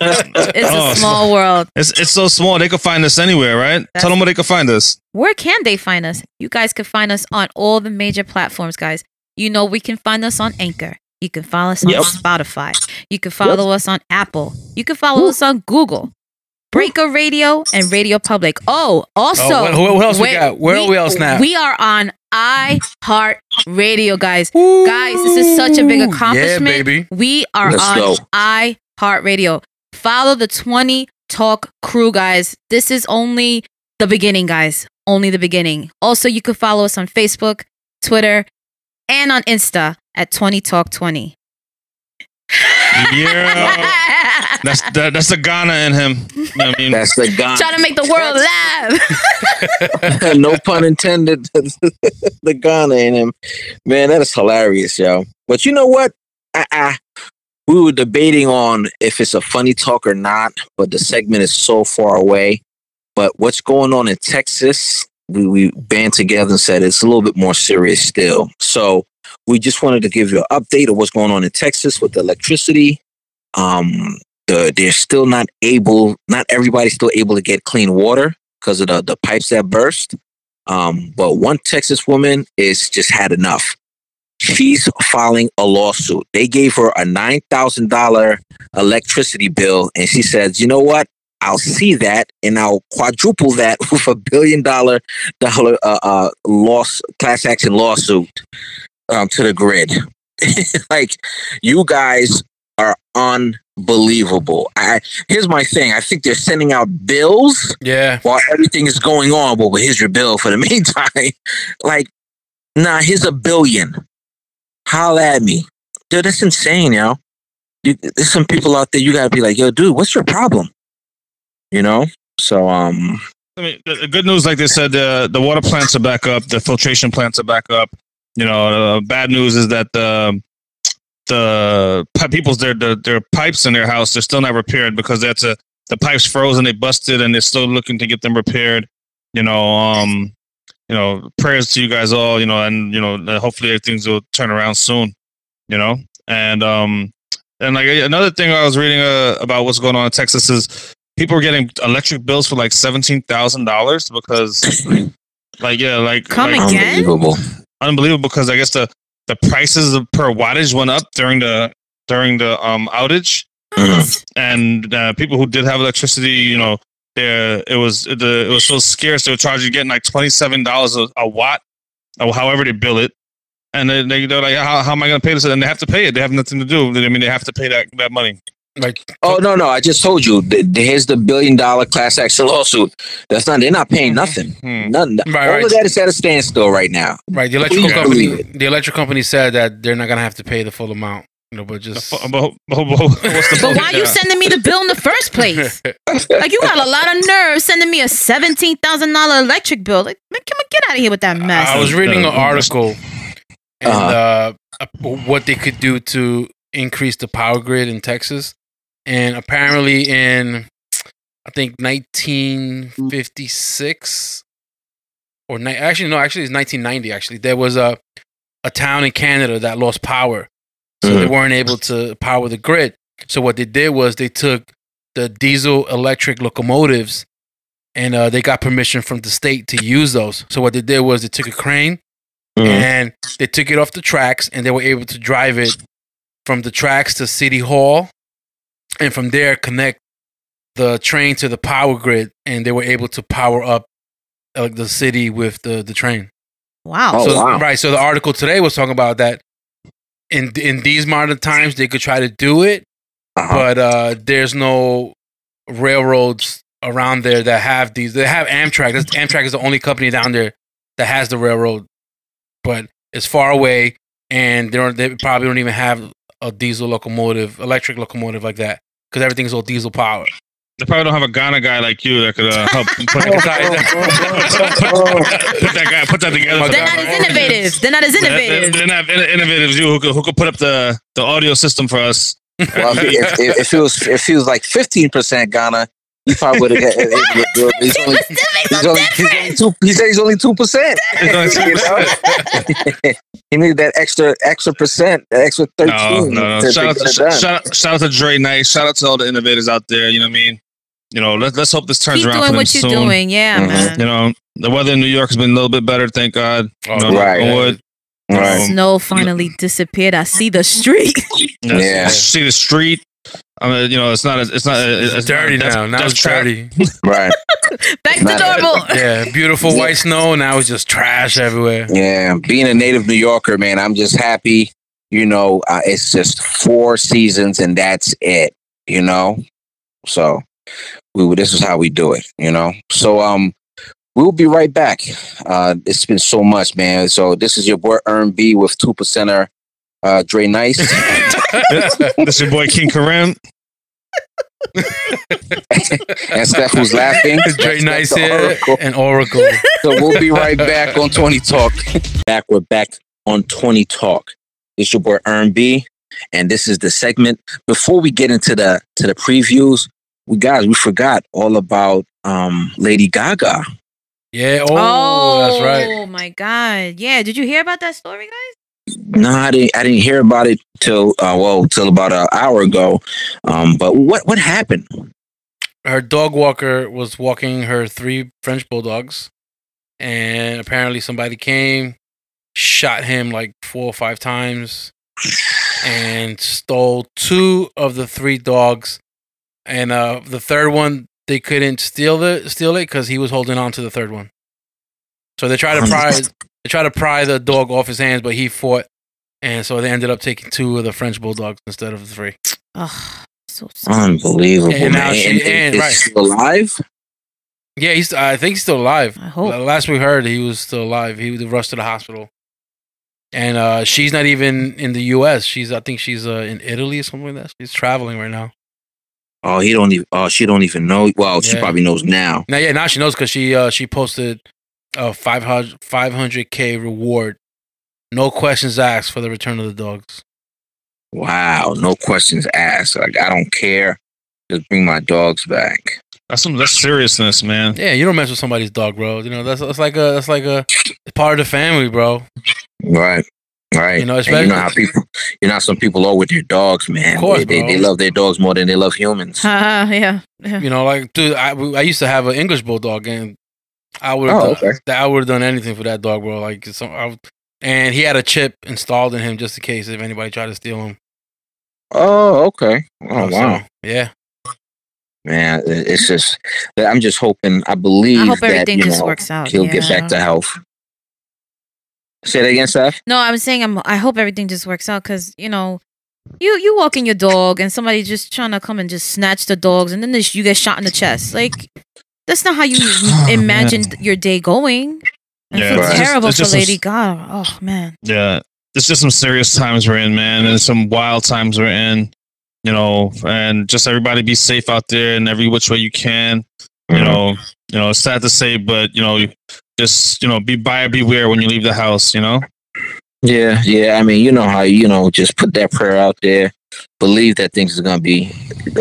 It's Oh, a small world. it's it's so small they could find us anywhere right That's- tell them where they could find us Where can they find us? You guys can find us on all the major platforms, guys. You know we can find us on Anchor. You can follow us on Yep. Spotify. You can follow us on Apple. You can follow us on Google. Breaker Radio and Radio Public. Oh, also, Oh, what- what- what else we got? Where are we else now? We are on iHeart Radio, guys. Guys, this is such a big accomplishment. Yeah, baby. We are Let's on go. iHeartRadio. Follow the 20 Talk crew, guys. This is only the beginning, guys. Only the beginning. Also, you can follow us on Facebook, Twitter, and on Insta at 20 Talk 20. yeah that's that, that's the ghana in him you know i mean That's the gun. Trying to make the world laugh. no pun intended. the Ghana in him, man. That is hilarious, yo. But you know what? I, I, we were debating on if it's a funny talk or not, but the segment is so far away. But what's going on in Texas? We we band together and said it's a little bit more serious still. So we just wanted to give you an update of what's going on in Texas with the electricity. Um, the, they're still not able. Not everybody's still able to get clean water because of the, the pipes that burst. Um, but one Texas woman is just had enough. She's filing a lawsuit. They gave her a nine thousand dollar electricity bill, and she says, "You know what? I'll see that, and I'll quadruple that with a billion dollar dollar uh, uh, loss class action lawsuit um, to the grid." like you guys are unbelievable. I here's my thing. I think they're sending out bills Yeah. while everything is going on. But here's your bill for the meantime. like, nah, here's a billion. Holla at me, dude. That's insane, yo. You, there's some people out there. You gotta be like, yo, dude, what's your problem? You know. So, um, I mean, the, the good news, like they said, the the water plants are back up, the filtration plants are back up. You know, the bad news is that the the people's their, their their pipes in their house they're still not repaired because that's a the pipes froze and they busted and they're still looking to get them repaired. you know, um, you know, prayers to you guys all, you know, and you know, uh, hopefully things will turn around soon, you know, and um, and like another thing I was reading uh, about what's going on in Texas is people are getting electric bills for like seventeen thousand dollars because, like, yeah, like Come like, again? Unbelievable. Unbelievable because I guess the the prices of per wattage went up during the during the um outage, and uh, people who did have electricity, you know, there it was the it was so scarce they were charging getting like twenty seven dollars a watt, or however they bill it. And they, they're like, how, how am I going to pay this? And they have to pay it. They have nothing to do. I mean, they have to pay that, that money. Like Oh no, no! I just told you. Here's the billion dollar class action lawsuit. That's not. They're not paying nothing. Hmm. None. Right, all right. of that is at a standstill right now. right, the electrical Please company, the electric company said that they're not gonna have to pay the full amount. No, but just But, why yeah. you sending me the bill in the first place? Like you got a lot of nerve sending me a seventeen thousand dollar electric bill. Like, man, come on, get out of here with that mess. I was reading an Uh, article and Uh-huh. uh, uh, what they could do to increase the power grid in Texas, and apparently in I think 1956 or ni- actually no, actually it's 1990. Actually, there was a a town in Canada that lost power, so they Mhm. weren't able to power the grid. So what they did was they took the diesel electric locomotives and uh, they got permission from the state to use those. So what they did was they took a crane Mhm. and they took it off the tracks and they were able to drive it from the tracks to City Hall and from there connect the train to the power grid and they were able to power up uh, the city with the, the train. wow. Oh, so, wow. Right. So the article today was talking about that in in these modern times they could try to do it, Uh-huh. but uh, there's no railroads around there that have these. They have Amtrak. That's, Amtrak is the only company down there that has the railroad, but it's far away, and they don't. They probably don't even have a diesel locomotive, electric locomotive like that, because everything's all diesel power. They probably don't have a Ghana guy like you that could uh, help put, put, that guy put that together. They're not as innovative. They're not as They're, innovative. they're not in- innovative as you who could, who could put up the, the audio system for us. well, if, if, if it was if it was like fifteen percent Ghana, he probably would have. He's only, But still he's only, he's only two. He said he's only two percent. It's only 2%. he needed that extra extra percent, that extra thirteen. no, no. to- to Shout out, to, shout, shout out to Dre Nice. Shout out to all the innovators out there. You know what I mean? You know, let, let's hope this turns Keep around for doing them what you're soon. doing. Yeah, Mhm. man. You know, the weather in New York has been a little bit better, thank God. Oh, You know, Right. on wood. Right. Snow finally disappeared. I see the street. Yes, Yeah. See the street. I mean, you know, it's not. It's not. It's, It's dirty not, now. Now that's it's trap. dirty. Right. Back to Not- normal. Yeah, beautiful white snow. Now it's just trash everywhere. Yeah. Being a native New Yorker, man, I'm just happy. You know, uh, it's just four seasons and that's it. You know, so we this is how we do it. You know, so um. We'll be right back. Uh, it's been so much, man. So this is your boy Earn B with two percenter, uh, Dre Nice. This your boy King Karim. and Steph who's laughing. It's very That's- nice here oracle. and Oracle. So we'll be right back on 20 Talk. Back, we're back on 20 Talk. It's your boy Earn B, and this is the segment. Before we get into the to the previews, we guys we forgot all about um Lady Gaga. Yeah. Oh, that's right. Oh my god. Yeah. Did you hear about that story, guys? No, I didn't. I didn't hear about it till uh, well till about an hour ago. Um, but what what happened? Her dog walker was walking her three French bulldogs, and apparently somebody came, shot him like four or five times, and stole two of the three dogs. And uh, the third one, they couldn't steal the steal it because he was holding on to the third one. So they tried to pry they tried to pry the dog off his hands, but he fought, and so they ended up taking two of the French bulldogs instead of the three. Oh, so sad. Unbelievable, And now man! she- And- and- and is right. he still alive? Yeah, he's. I think he's still alive. I hope. Last we heard, he was still alive. He was rushed to the hospital, and uh, she's not even in the U.S. She's. I think she's uh, in Italy or something like that. She's traveling right now. Oh, he don't even. Oh, she don't even know. Well, she probably knows now. Now, yeah, now she knows because she uh, she posted a 500 k reward, no questions asked for the return of the dogs. Wow, no questions asked. Like I don't care. Just bring my dogs back. That's some that's seriousness, man. Yeah, you don't mess with somebody's dog, bro. You know that's that's like a that's like a part of the family, bro. Right. Right. You know, And you know how people, you know, how some people are with their dogs, man. Of course, they, they, bro. they love their dogs more than they love humans. Haha, yeah. yeah. you know, like dude, I I used to have an English bulldog, and I would Oh, have okay. I would have done anything for that dog, bro. Like so, I, would- and he had a chip installed in him just in case if anybody tried to steal him. Oh, okay. Oh, So, wow. yeah. Man, it's just, I'm just hoping, I believe I hope that, everything you just know, works out. he'll get back to health. Say that again, Seth? No, I'm saying I'm. I hope everything just works out because you know, you you walking your dog and somebody just trying to come and just snatch the dogs and then this, you get shot in the chest. Like that's not how you Oh, imagined your day going. I Yeah, it's just- terrible it's for just a- Lady Gaga. Oh man. Yeah, it's just some serious times we're in, man, and some wild times we're in. You know, and just everybody be safe out there in every which way you can. You Mhm. know, you know, it's sad to say, but you know, just you know, be buyer beware when you leave the house. You know. Yeah, yeah. I mean, you know how you know just put that prayer out there. Believe that things are gonna be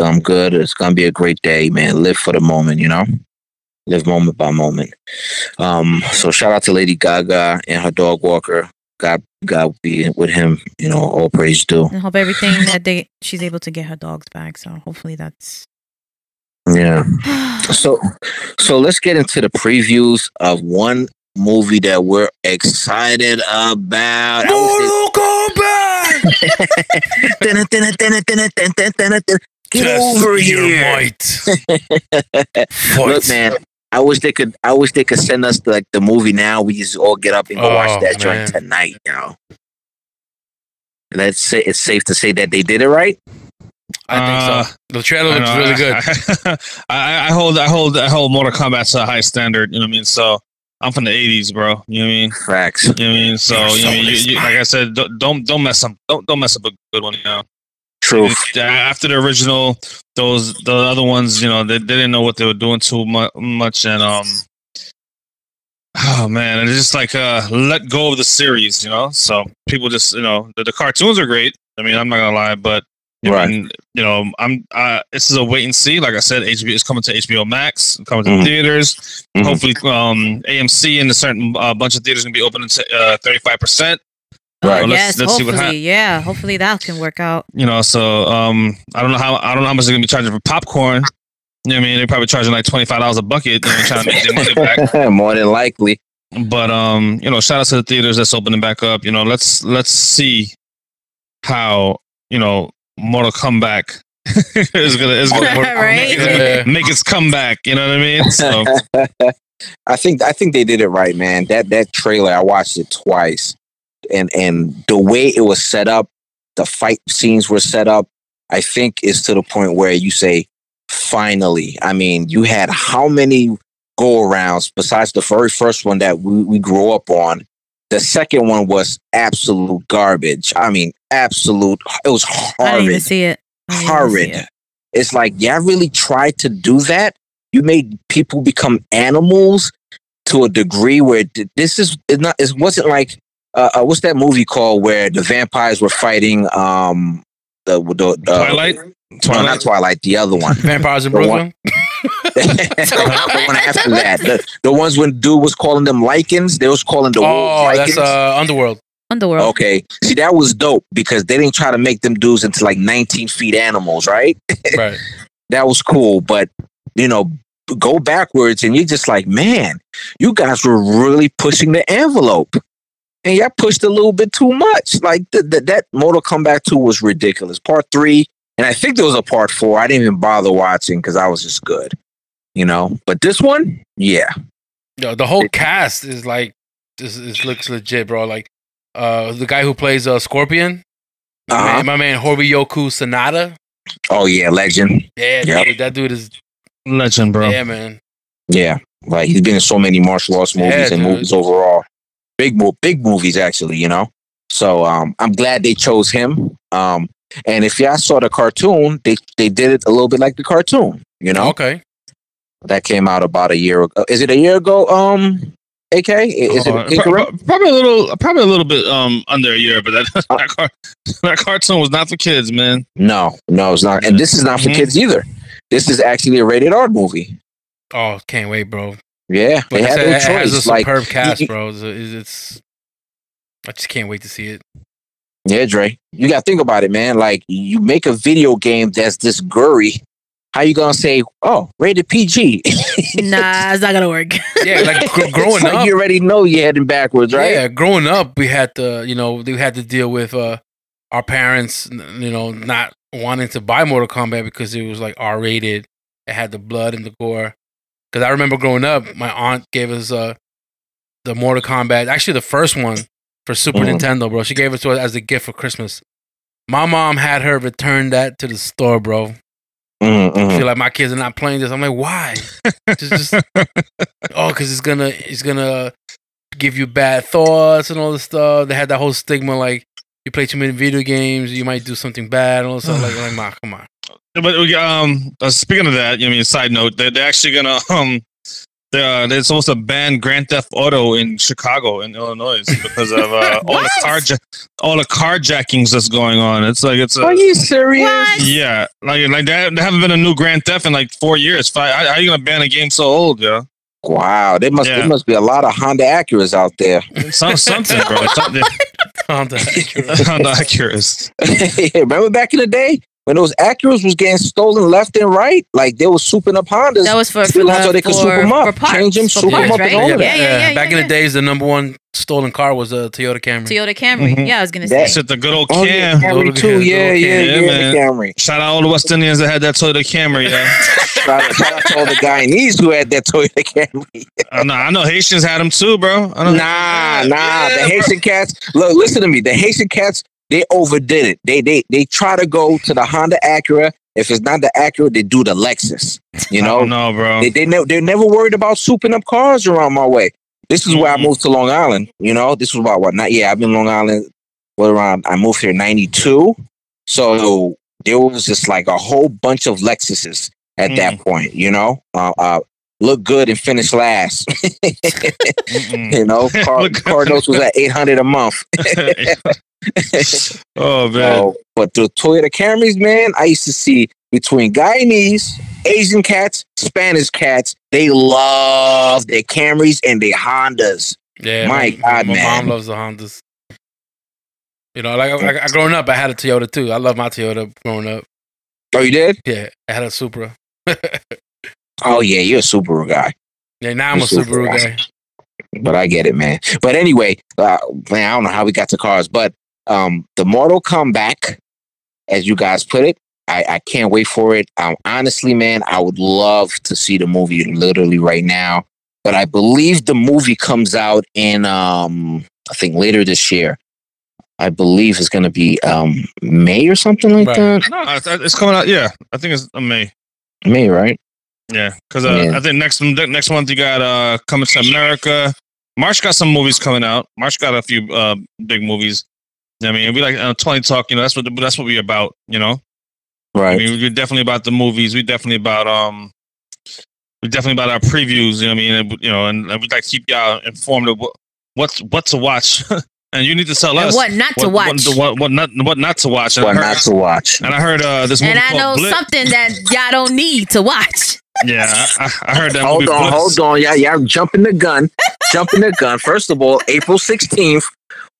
um good. It's gonna be a great day, man. Live for the moment, you know. Live moment by moment. Um. So shout out to Lady Gaga and her dog Walker. God, God be with him. You know, all praise due. I hope everything that they she's able to get her dogs back. So hopefully that's. Yeah. So, so let's get into the previews of one movie that we're excited about. I would say- Get over here. Look, man. I wish they could. I wish they could send us like the movie now. We just all get up and go Oh, watch that man. joint tonight. You know. Let's say it's safe to say that they did it right. I think Uh, so. The trailer looks know, really I- good. I, I hold, I hold, I hold Mortal Kombat to a high standard. You know what I mean? So I'm from the '80s, bro. You know what I mean? Facts. You know what I mean? So, you know, mean? You, you, like I said, don't, don't don't mess up, don't don't mess up a good one. You know, If- after the original, those the other ones, you know, they, they didn't know what they were doing too mu- much, and um, oh man, it's just like uh, let go of the series, you know. So people just, you know, the, the cartoons are great. I mean, I'm not gonna lie, but I Right. mean, you know, I'm uh, this is a wait and see. Like I said, HBO is coming to HBO Max, coming to Mhm. theaters. Mhm. Hopefully, um, AMC and a certain uh, bunch of theaters gonna be open to uh, 35 percent. Right. Well, let's- yes, let's see what hopefully, yeah, hopefully that can work out. You know, so um, I don't know how I don't know how much they're gonna be charging for popcorn. You know what I mean? They're probably charging like twenty five dollars a bucket, you know, trying to make their money back. More than likely. But um, you know, shout out to the theaters that's opening back up. You know, let's let's see how you know Mortal Comeback is gonna is gonna Right? Yeah. make its comeback. You know what I mean? So I think I think they did it right, man. That that trailer, I watched it twice, and and the way it was set up, the fight scenes were set up. I think is to the point where you say, finally. I mean, you had how many go arounds besides the very first one that we, we grew up on. The second one was absolute garbage. I mean, absolute. It was I didn't even see it. I see it. It's like y'all really tried to do that. You made people become animals to a degree where th- this is it not. It wasn't like uh, uh, what's that movie called where the vampires were fighting um the the uh, Twilight? No, not Twilight. Twilight. The other one. Vampires in The one- Brooklyn. the one after that. The, the ones when dude was calling them Lycans. They was calling the wolves Oh, Lycans. that's uh, Underworld. Underworld. Okay, see that was dope because they didn't try to make them dudes into like 19 feet animals, right? Right. that was cool. But you know, go backwards and you're just like, man, you guys were really pushing the envelope. And y'all pushed a little bit too much. Like th- th- that Mortal Kombat 2 was ridiculous. Part three, and I think there was a part four. I didn't even bother watching because I was just good. You know, but this one, yeah. Yo, the whole cast is like this. This looks legit, bro. Like uh, the guy who plays uh, Scorpion, my, Uh-huh. man, my man Hiroyuki Sanada. Oh yeah, legend. Yeah, Yep. dude, that dude is Legend, bro. yeah, man. Yeah, like he's been in so many martial arts movies Yeah, and dude. movies overall. Big, big movies actually. You know, so um, I'm glad they chose him. Um, and if y'all saw the cartoon, they they did it a little bit like the cartoon. You know, Okay. that came out about a year ago. Is it a year ago? Um, AK, is Uh, it incorrect? pro- probably a little, probably a little bit um under a year, but that that, car, that cartoon was not for kids, man. No, no, it's not. And this is not for Mhm. kids either. this is actually a rated R movie. Oh, can't wait, bro. Yeah, they Like I had said, no it has a choice. Like, superb cast, you- bro. It's, it's, it's- I just can't wait to see it. yeah, Dre, you got to think about it, man. Like, you make a video game that's this gory. How you gonna say, oh, rated PG? nah, it's not gonna work. Yeah, like gr- growing like up, you already know you're heading backwards, right? Yeah, growing up, we had to, you know, we had to deal with uh, our parents, you know, not wanting to buy Mortal Kombat because it was like R rated. It had the blood and the gore. Because I remember growing up, my aunt gave us uh, the Mortal Kombat, actually the first one for Super Mhm. Nintendo, bro. She gave it to us as a gift for Christmas. My mom had her return that to the store, bro. Mhm, mhm. Feel like my kids are not playing this. I'm like, why? just, just oh, because it's gonna it's gonna give you bad thoughts and all this stuff. They had that whole stigma like you play too many video games, you might do something bad and all this stuff. Like, like, ma, come on. But we, um, uh, speaking of that, you know, I mean, side note, they're, they're actually gonna um, they're uh, they're supposed to ban Grand Theft Auto in Chicago in Illinois because of uh, all the What? carja- all the carjackings that's going on. It's like it's a Are you serious? What? yeah, like like there, there haven't been a new Grand Theft in like four years. Five. How, how you gonna ban a game so old? Yeah, Wow, there must Yeah. there must be a lot of Honda Acuras out there. Some, something, bro. Something. Honda. Honda Acuras. Remember back in the day when those Acuras was getting stolen left and right? Like they were souping up Hondas. That was for, Still for, until they could for, soup 'em up, for parts, change 'em, for soup 'em parts, up, and right? all Yeah, of yeah, yeah, yeah. Back yeah, in the days, the number one stolen car was a Toyota Camry. Toyota Camry. Mhm. Yeah, I was gonna That- say. Shit, the good old Oh, yeah, Camry Little too. Cam, Yeah, yeah, Cam. yeah, Yeah, the man. Camry. Shout out all the West Indians that had that Toyota Camry. Yeah, Shout out, shout out to all the Guyanese who had that Toyota Camry. I know. I know Haitians had them too, bro. I know. Nah, nah. Yeah, the bro. Haitian cats. Look, listen to me. The Haitian cats. They overdid it. They they they try to go to the Honda Acura. If it's not the Acura, they do the Lexus. You know, don't bro. they they never they're never worried about souping up cars around my way. This is where I moved to Long Island. You know, this was about what? Not yeah. I've been Long Island. What around? I moved here in '92. So there was just like a whole bunch of Lexuses at that point. You know, uh, uh, look good and finish last. You know, car, Look good. car notes was at 800 a month. oh man. So, but the Toyota Camrys, man, I used to see between Guyanese, Asian cats, Spanish cats, they love their Camrys and their Hondas. Yeah, My God, my man. mom loves the Hondas. You know, like I, I, growing up, I had a Toyota too. I love my Toyota growing up. Oh, you did? Yeah, I had a Supra. Oh, yeah, you're a Subaru guy. Yeah, now I'm a Supra. Subaru guy. But I get it, man. But anyway, uh, man, I don't know how we got to cars, but um, the Mortal Comeback, as you guys put it, I, I can't wait for it. Um, honestly, man, I would love to see the movie literally right now. But I believe the movie comes out in, um, I think later this year. I believe it's going to be um, May or something like Right. that. No, it's, it's coming out. Yeah, I think it's uh, May. May, right? Yeah, because uh, Yeah. I think next next month you got uh coming to America. March got some movies coming out. March got a few uh big movies. I mean, we like uh, twenty talk. You know, that's what that's what we about. You know, right? I mean, we're definitely about the movies. We definitely about um, we definitely about our previews. You know, what I mean, and, you know, and, and we like to keep y'all informed of what what's what to watch, and you need to tell And us what not to what, watch. what, what, what not what not to watch. And, What heard, not to watch. and I heard uh this movie and I know called Bliss. something that y'all don't need to watch. Yeah, I, I I heard that Hold movie. on, Bliss. hold on. Yeah, yeah, jumping the gun. jumping the gun. First of all, April 16th,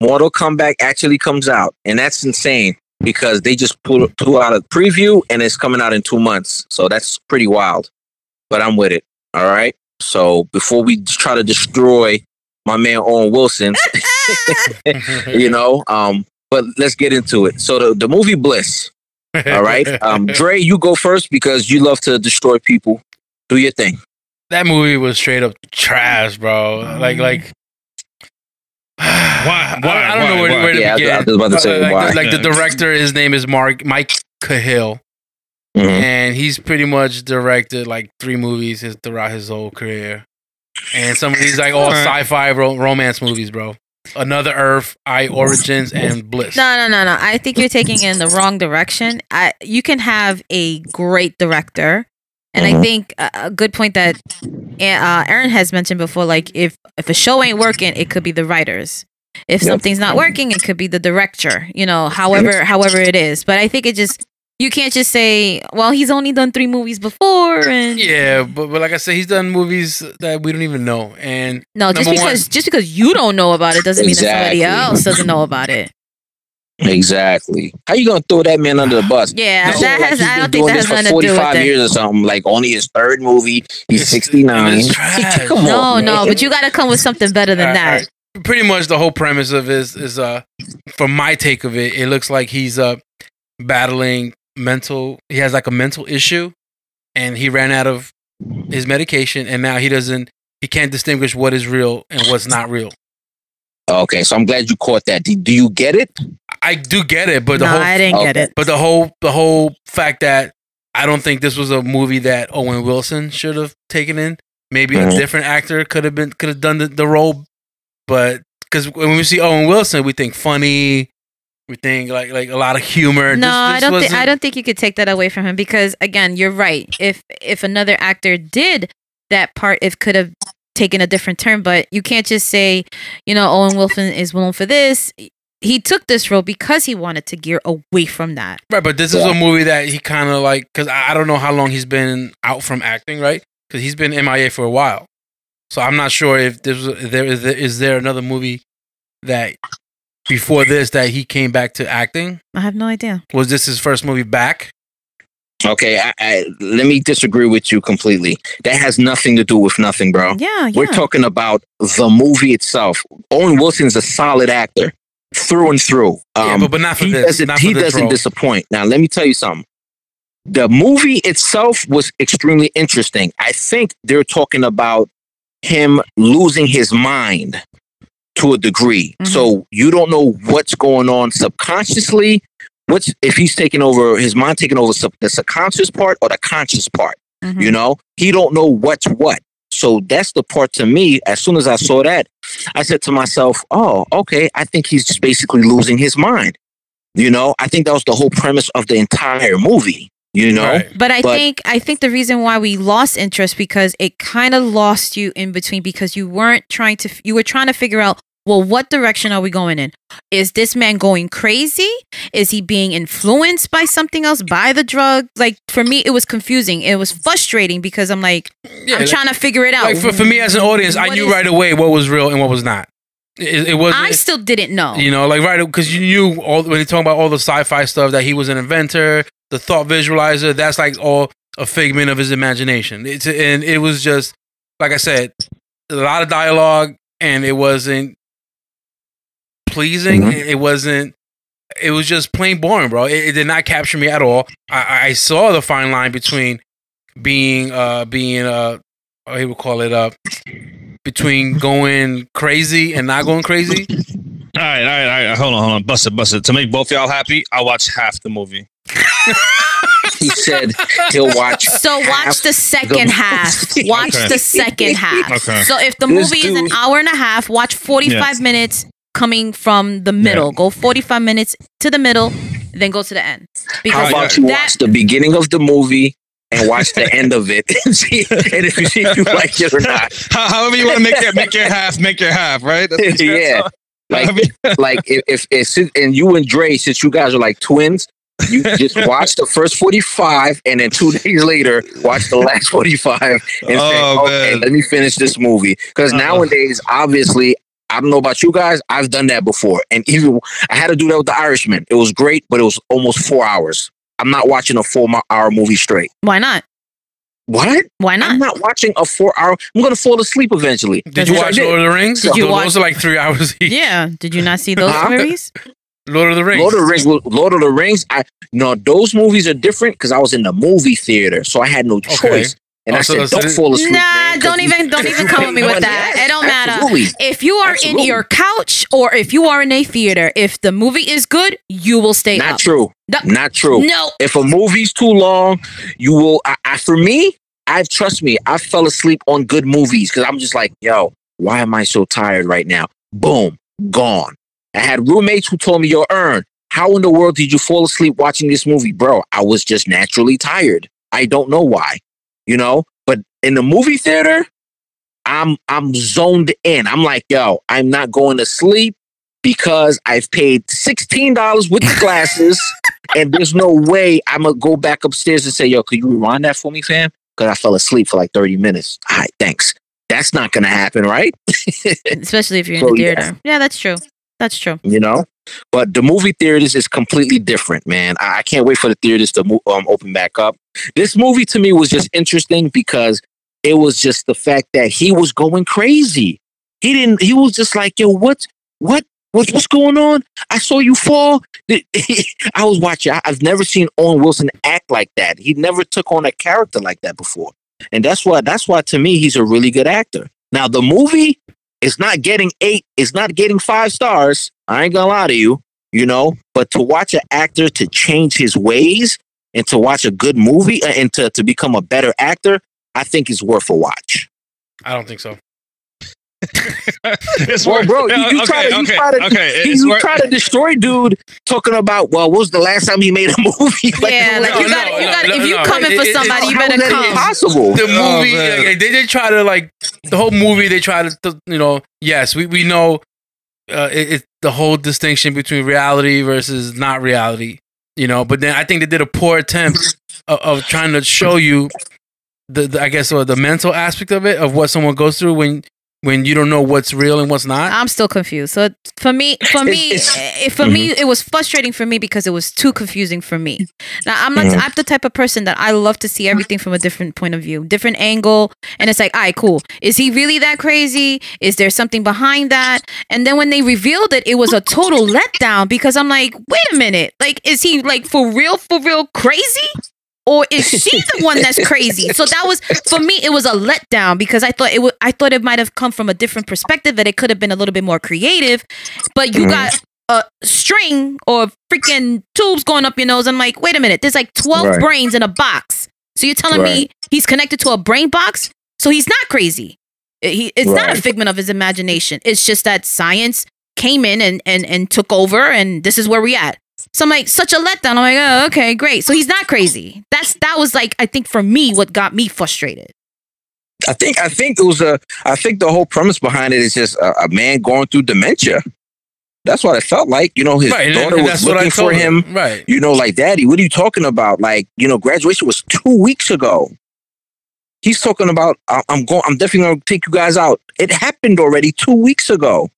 Mortal Kombat actually comes out. And that's insane because they just put, put out a preview and it's coming out in two months. So that's pretty wild. But I'm with it. All right. So before we try to destroy my man Owen Wilson, you know, um, but let's get into it. So the, the movie Bliss. All right. Um, Dre, you go first because you love to destroy people. Do your thing. that movie was straight up trash, bro. Like, like. Why? I, don't- I don't Why? know where, Why? where to Yeah, I was- begin. I was about to say like, why. The, like the director, his name is Mark Mike Cahill, Mhm. and he's pretty much directed like three movies his, throughout his whole career, and some of these like all sci-fi ro- romance movies, bro. Another Earth, I Origins, and Bliss. No, no, no, no. I think you're taking it in the wrong direction. I you can have a great director, and I Mhm. think a, a good point that uh, Aaron has mentioned before. Like if if a show ain't working, it could be the writers. If Yep. something's not working, it could be the director. You know, however however it is. But I think it just You can't just say, "Well, he's only done three movies before," and Yeah, but, but like I said, he's done movies that we don't even know. And no, just Number one- because just because you don't know about it doesn't mean that somebody else doesn't know about it. Exactly. How you gonna throw that man under the bus? Yeah, No, that like has. he's I been don't think doing that this has for nothing to do with 45 years or something. Like only his third movie. He's 69. Come No, on, no, man. but you got to come with something better than All right, that. all right. Pretty much the whole premise of it is is uh from my take of it, it looks like he's uh battling mental he has like a mental issue and he ran out of his medication and now he doesn't he can't distinguish what is real and what's not real. Okay, so I'm glad you caught that. Do, do you get it? I do get it, but the no, whole I didn't get it. but the whole the whole fact that I don't think this was a movie that Owen Wilson should have taken in. Maybe Mhm. a different actor could have been could have done the, the role, but because when we see Owen Wilson, we think funny, we think like like a lot of humor. No, This- I don't think I don't think you could take that away from him because again, you're right. If if another actor did that part, it could have taken a different turn. But you can't just say, you know, Owen Wilson is known for this. He took this role because he wanted to gear away from that. Right, but this is a movie that he kind of like because I, I don't know how long he's been out from acting, right? Because he's been MIA for a while, so I'm not sure if this was if there is there, is there another movie that before this that he came back to acting. I have no idea. Was this his first movie back? Okay, I, I, let me disagree with you completely. That has nothing to do with nothing, bro. Yeah, yeah. We're talking about the movie itself. Owen Wilson's a solid actor through and through. yeah, Um, but, but not for he this. doesn't, not he for this doesn't role. disappoint. Now, let me tell you something. The movie itself was extremely interesting. I think they're talking about him losing his mind to a degree. Mhm. So you don't know what's going on subconsciously. What's if he's taking over his mind, taking over sub, the subconscious part or the conscious part? Mhm. You know, he don't know what's what. So that's the part to me. As soon as I saw that, I said to myself, "Oh, okay. I think he's just basically losing his mind." You know, I think that was the whole premise of the entire movie. You know, Right. But I But- think I think the reason why we lost interest because it kind of lost you in between because you weren't trying to you were trying to figure out well what direction are we going in? Is this man going crazy? Is he being influenced by something else by the drug? Like for me it was confusing. It was frustrating because I'm like Yeah, I'm like- trying to figure it out. like for, for me as an audience, I knew is- right away what was real and what was not. It, it was I still didn't know. you know like right because you knew all when you talk about all the sci-fi stuff that he was an inventor, the thought visualizer. That's like all a figment of his imagination. It's and it was just like I said, a lot of dialogue and it wasn't pleasing. Mhm. It wasn't. It was just plain boring, bro. It, it did not capture me at all. I, I saw the fine line between being uh being uh he would call it uh between going crazy and not going crazy. All right, all right, all right. Hold on, hold on. Bust it, bust it. To make both y'all happy, I watched half the movie. He said he'll watch. So watch the second the half. Watch Okay. the second half. Okay. So if the This movie is an hour and a half, watch 45 Yes. minutes coming from the middle. Go 45 minutes to the middle, then go to the end. How Because about you that watch the beginning of the movie and watch the end of it and see and if you see if you like it or not. However you want to make it, make your half, make your half, right? That's- that's Yeah. Like like if, if, if and you and Dre, since you guys are like twins, you just watch the first 45 and then two days later watch the last 45 and say, Oh, okay, man. let me finish this movie. Because Uh-huh. nowadays, obviously, I don't know about you guys, I've done that before. And even I had to do that with the Irishman. It was great, but it was almost four hours. I'm not watching a four hour movie straight. why not? What? Why not? I'm not? not watching a four hour. I'm gonna fall asleep eventually. Did you watch did. Lord of the Rings? Did you Those watch- are like three hours each. Yeah. Did you not see those Huh? movies? Lord of the Rings. Lord of the Rings. Lord of the Rings. I no, those movies are different because I was in the movie theater, so I had no Okay. choice. And Oh, I so- said, "Don't this- fall asleep." Nah, man, 'cause don't even- don't even come with me with that. Yes, It don't matter. absolutely. If you are Absolutely. in your couch or if you are in a theater, if the movie is good, you will stay Not up. true. No. Not true. No. If a movie's too long, you will. I, I, for me, I trust me. I fell asleep on good movies because I'm just like, yo, why am I so tired right now? Boom, gone. I had roommates who told me, yo, Earn, how in the world did you fall asleep watching this movie, bro? I was just naturally tired. I don't know why, you know. But in the movie theater, I'm I'm zoned in. I'm like, yo, I'm not going to sleep because I've paid sixteen dollars with the glasses and there's no way I'm gonna go back upstairs and say, "Yo, could you rewind that for me, fam?" Because I fell asleep for like 30 minutes. All right, thanks. That's not gonna happen, right? Especially if you're in So, the theater. Yeah, that's true. That's true. you know. But the movie theaters is completely different, man. I, I can't wait for the theaters to mo- um, open back up. This movie to me was just interesting because it was just the fact that he was going crazy. He didn't. He was just like, "Yo, what, what, what what's going on? I saw you fall." I was watching. I, I've never seen Owen Wilson act like that. He never took on a character like that before, and that's why. That's why to me, he's a really good actor. Now the movie it's not getting eight, it's not getting five stars. I ain't gonna lie to you, you know. But to watch an actor to change his ways and to watch a good movie uh, and to, to become a better actor, I think is worth a watch. I don't think so. it's Well, worth- bro, you, you okay, try to, you okay, try to, okay, you, you worth- try to destroy dude talking about, well, what was the last time he made a movie? yeah, like no, you no, got, you no, got. no, if you no. coming It- for it- somebody, you better come. impossible? The Oh, movie, man. like, they did try to like the whole movie. They try to, you know, yes, we we know uh, it, it the whole distinction between reality versus not reality, you know. But then I think they did a poor attempt of, of trying to show you the, the I guess or the mental aspect of it of what someone goes through when when you don't know what's real and what's not. I'm still confused. So for me, for me, It's- eh, for me, it was frustrating for me because it was too confusing for me. Now I'm not. Mhm. I'm the type of person that I love to see everything from a different point of view, different angle, and it's like, all right, cool. Is he really that crazy? Is there something behind that? And then when they revealed it, it was a total letdown because I'm like, wait a minute, like, is he like for real, for real crazy? Or is she the one that's crazy? So that was for me. It was a letdown because I thought it would. I thought it might have come from a different perspective that it could have been a little bit more creative. But you Mhm. got a string or freaking tubes going up your nose. I'm like, wait a minute. There's like 12 Right. brains in a box. So you're telling me he's connected to a brain box? So he's not crazy. He, it's not a figment of his imagination. It's just that science came in and, and, and took over, and this is where we at. So I'm like, such a letdown. I'm like, oh, okay, great. So he's not crazy. That's that was like, I think for me, what got me frustrated. I think I think it was a I think the whole premise behind it is just a, a man going through dementia. That's what it felt like. You know, his right, daughter was that's what I looking for him. Right. You know, like, Daddy, what are you talking about? Like, you know, graduation was two weeks ago. He's talking about, I'm going, I'm definitely going to take you guys out. It happened already two weeks ago.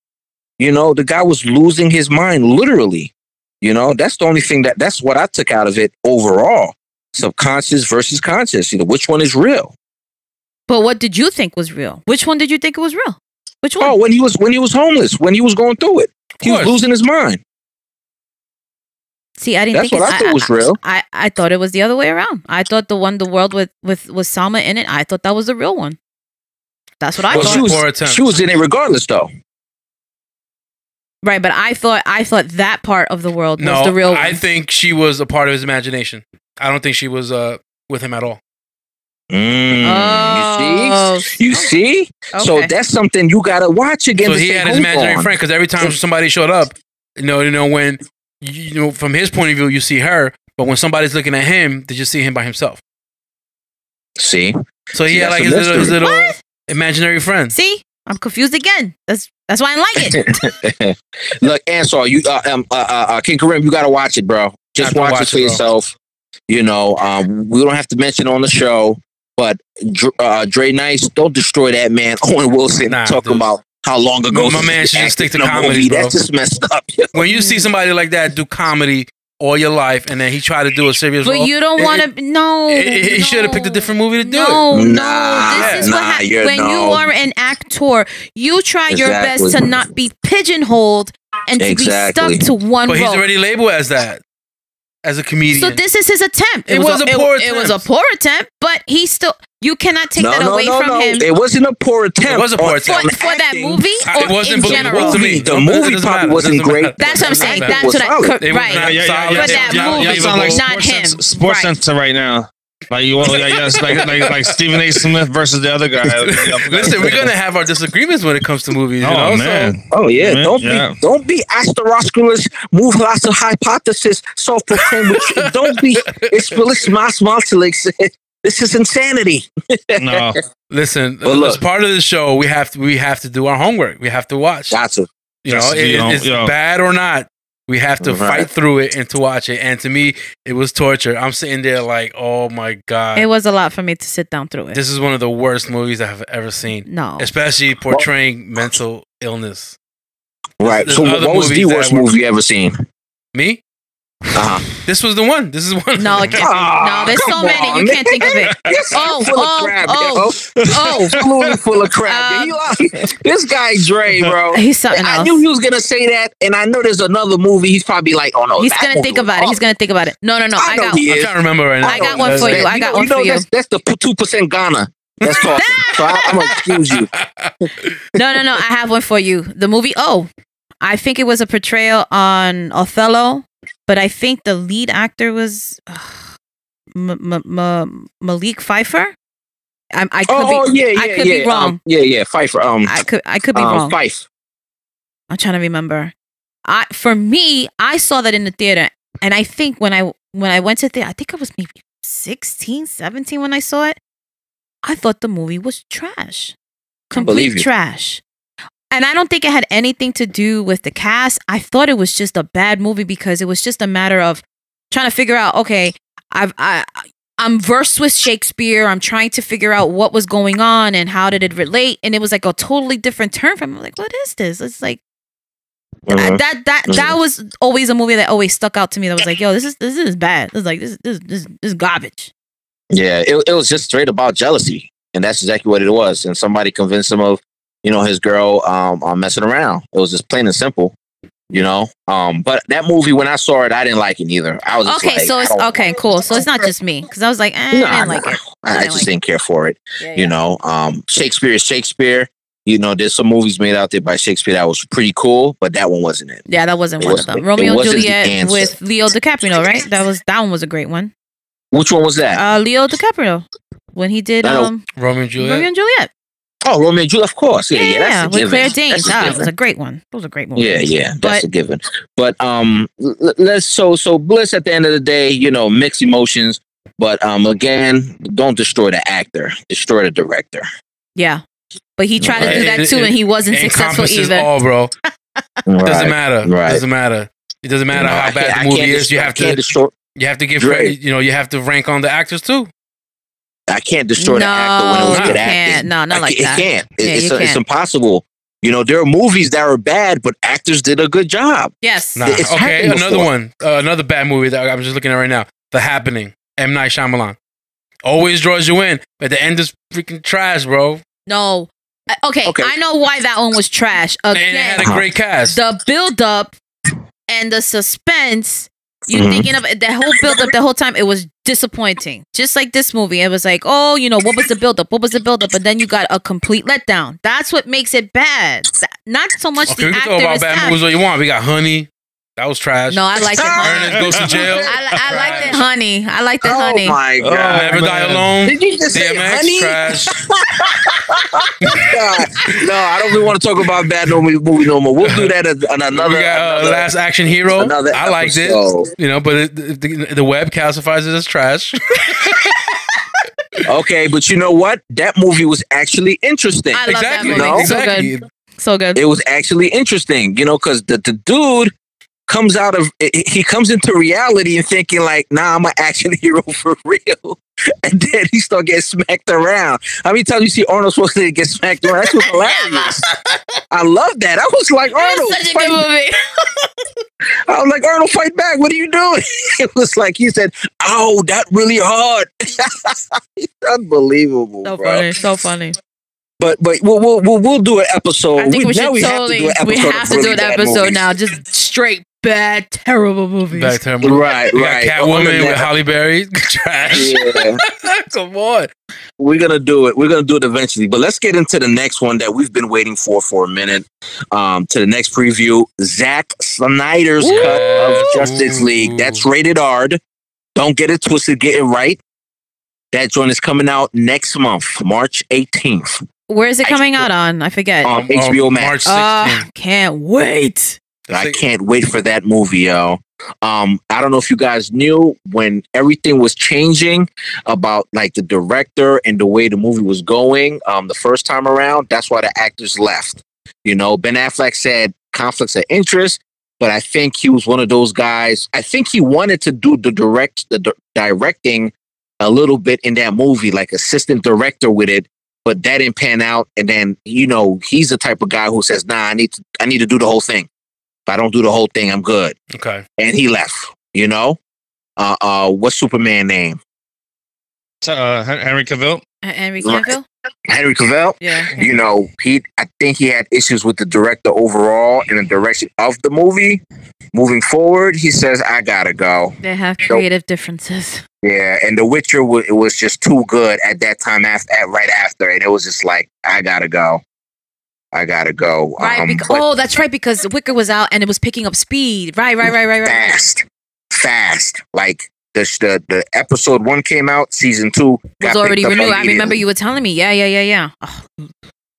You know, the guy was losing his mind, literally. You know, that's the only thing that, that's what I took out of it overall. Subconscious versus conscious. You know, which one is real? But what did you think was real? Which one did you think it was real? Which one? Oh, when he was, when he was homeless, when he was going through it, he was losing his mind. See, I didn't That's think what it- I thought was real. I, I thought it was the other way around. I thought the one, the world with with with Salma in it. I thought that was the real one. That's what I Well, thought. she was, Poor attempt. she was in it regardless, though. Right, but I thought I thought that part of the world was the real world. I one. think she was a part of his imagination. I don't think she was uh with him at all. Mm, oh, you see? You see? So that's something you gotta watch again. So to he had his imaginary on. friend because every time somebody showed up, you know, you know when you know from his point of view, you see her, but when somebody's looking at him, they just see him by himself. See? So he See, had like his little, his little What? imaginary friend. See, I'm confused again. That's that's why I like it. Look, Ansar, you uh, um uh, uh, uh King Kareem, you gotta watch it, bro. Just watch, watch it for it, yourself. You know, um, we don't have to mention on the show, but Dr- uh, Dre Nice, don't destroy that man. Owen Wilson Nah, talking dude. about how long ago My- my man he should just stick to acted in a comedy, movie. bro. That's just messed up. When you see somebody like that do comedy all your life, and then he tried to do a serious but role, you don't want to. No, it- it- he no. should have picked a different movie to do no, it. No, Nah, this is nah, what happens you're- when you are an actor. You try your best to not be pigeonholed and to Exactly. be stuck to one role. But he's already labeled as that, as a comedian. So this is his attempt. It was a it- poor It, was a poor attempt, but he still. You cannot take no, that no, away no, from no. him It wasn't a poor attempt. It was a poor attempt. for, for that movie or it wasn't in general. to me. The movie probably matter. wasn't great. That's what I'm saying. matter. That's what I solid. cor- It was right. not Yeah, yeah, solid. yeah, But yeah, that yeah, movie, yeah, like not sports him. Center, sports Right. center right now. Like you, yeah, yes, like like like Stephen A. Smith versus the other guy. Listen, we're gonna have our disagreements when it comes to movies. You Oh know? man, Oh yeah, Man, don't yeah. be don't be asterosculus move lots of hypothesis self proclaimed. don't be it's it's mass multilix. This is insanity. no. Listen, Well, as part of the show, we have to we have to do our homework. We have to watch. Got to. You know, it- you know, it's you know. bad or not. We have to Right. fight through it and to watch it. And to me, it was torture. I'm sitting there like, oh my god, It was a lot for me to sit down through it. this is one of the worst movies I have ever seen, no. especially portraying mental illness. Right. There's So, what was the worst were- movie you ever seen? Me? Uh-huh. This was the one. This is one. No, it can't. No, there's so come many. on, You can't think of it. You're Oh, full oh, of crap, oh, yo. oh. Absolutely full of crap. Um, You like- this guy Dre, bro. He's something I knew he was gonna say that, and I know there's another movie. He's probably like, "Oh no, He's gonna think was about it. He's gonna think about it. No, no, no. I I know got. I'm is. trying to remember right now. I got one for you. I got one for you. That's, that's the two percent Ghana. That's talking. so I'm gonna excuse you. No, no, no. I have one for you. The movie. Oh, I think it was a portrayal on Othello, but I think the lead actor was uh, M- M- M- Malik Phifer. I, I could Oh, oh, be. yeah, yeah, I could yeah. be wrong. Um, yeah, yeah. Phifer. Um, I could. I could be um, wrong. Fife. I'm trying to remember. I for me, I saw that in the theater, and I think when I when I went to theater, I think I was maybe 16, 17 when I saw it. I thought the movie was trash, complete trash. And I don't think it had anything to do with the cast. I thought it was just a bad movie because it was just a matter of trying to figure out. Okay, I've I. I'm versed with Shakespeare. I'm trying to figure out what was going on and how did it relate. And it was like a totally different turn from. I'm like, what is this? It's like Mhm. that that that was always a movie that always stuck out to me. That was like, yo, this is this is bad. It's like this this this, this is garbage. Yeah, it, it was just straight about jealousy, and that's exactly what it was. And somebody convinced him of, you know, his girl um, um messing around. It was just plain and simple, you know. Um, but that movie, when I saw it, I didn't like it either. I was just Okay, like, so it's don't- okay, cool. So it's not just me because I was like, eh, Nah, I didn't like it. I, I didn't just like didn't care for it. Yeah, You yeah. know, um, Shakespeare is Shakespeare. You know, there's some movies made out there by Shakespeare that was pretty cool, but that one wasn't it. Yeah, that wasn't It one was- of them. Romeo and Juliet with Leo DiCaprio, right? That was that one was a great one. Which one was that? Uh, Leo DiCaprio when he did um Romeo and Juliet. Romeo and Juliet. Oh, Romeo and Juliet, of course. Yeah, Yeah, yeah, that's a with given. Claire Danes. That's a Ah, it was a great one. It was a great movie. Yeah, yeah, that's But- a given. But um, l- l- let's so so Bliss at the end of the day, you know, mixed emotions. But um, again, don't destroy the actor, destroy the director. Yeah. But he tried to do that too, It- and he wasn't It successful either. all, bro. Doesn't matter. right. Doesn't matter. It doesn't matter You know, how bad I the movie is. destroy- You have to. destroy. You have to give. Dre. You know. You have to rank on the actors too. I can't destroy the No, actor when it was you good can't. acting. No, not I like ca- that. It can't. It- Yeah, it's, you it's can't. impossible. You know, there are movies that are bad, but actors did a good job. Yes. Nah. It's okay. Another before. one. Uh, another bad movie that I'm just looking at right now. The Happening. M Night Shyamalan. Always draws you in. but the end is freaking trash, bro. No. Uh, Okay, Okay. I know why that one was trash. And it had a great cast. the build up and the suspense. You Mhm. thinking of the whole build up the whole time? It was disappointing. Just like this movie, it was like, oh, you know, what was the build up? What was the build up? And then you got a complete letdown. That's what makes it bad. Not so much Okay, the we can actor talk about is bad bad. movies all you want. We got Honey. That was trash. No, I like it. Ernest goes to jail. I, I like Trash. the honey. I like the oh honey. Oh my Oh, god! Never Die. Alone. Did you just say honey? trash. God. No, I don't really want to talk about bad no movie, movie no more. We'll do that at- on another. we got uh, another- Last Action Hero. another I liked it. episode. You know, but it, the, the web classifies it as trash. Okay, but you know what? That movie was actually interesting. I love that movie. No? So good. So good. it was actually interesting, you know, because the, the dude comes out of he comes into reality and thinking like, nah, I'm an action hero for real. And then he start getting smacked around. How many times you see Arnold Schwarzenegger get smacked around? That's what's hilarious. I love that. I was like, Arnold, was such a fight good movie. I was like, Arnold, fight back. What are you doing? It was like he said, "Oh, that really hard." Unbelievable, So bro. funny. So funny. But but we'll we'll we'll, we'll do an episode. I think we, now should have to totally. do an we episode to do an episode now. Just straight bad, terrible movies. Back to him. Right, We got right. Catwoman with net. Halle Berry. trash. Yeah, Come on. we're gonna do it. We're gonna do it eventually. But let's get into the next one that we've been waiting for for a minute. Um, to the next preview, Zack Snyder's cut of Justice League. That's rated R. Don't get it twisted. Get it right. That joint is coming out next month, March 18th, Where is it coming out on? I forget. on Um, HBO Max. March 16th. Ah, can't wait. I can't wait for that movie, yo. Um, I don't know if you guys knew when everything was changing about like the director and the way the movie was going. Um, the first time around, that's why the actors left. You know, Ben Affleck said conflicts of interest. but I think he was one of those guys. I think he wanted to do the direct the di- directing a little bit in that movie, like assistant director with it, but that didn't pan out. And then you know he's the type of guy who says, "Nah, I need to I need to do the whole thing. If I don't do the whole thing, I'm good." Okay. And he left. You know, uh, uh, what's Superman name? Uh, Henry Cavill. Uh, Henry Cavill. Henry Cavill. Yeah. you know, he I think he had issues with the director overall in the direction of the movie. Moving forward, he says, "I gotta go." They have creative differences. Yeah, and The Witcher wa- it was just too good at that time. After at, right after, and it was just like, "I gotta go, I gotta go." Right. Um, Because, oh, that's right. Because Witcher was out and it was picking up speed. Right. Right. Right. Right. Right. right. fast, fast. Like the the the episode one came out, season two Was already renewed. I remember you were telling me. Yeah. Yeah. Yeah. Yeah. Oh,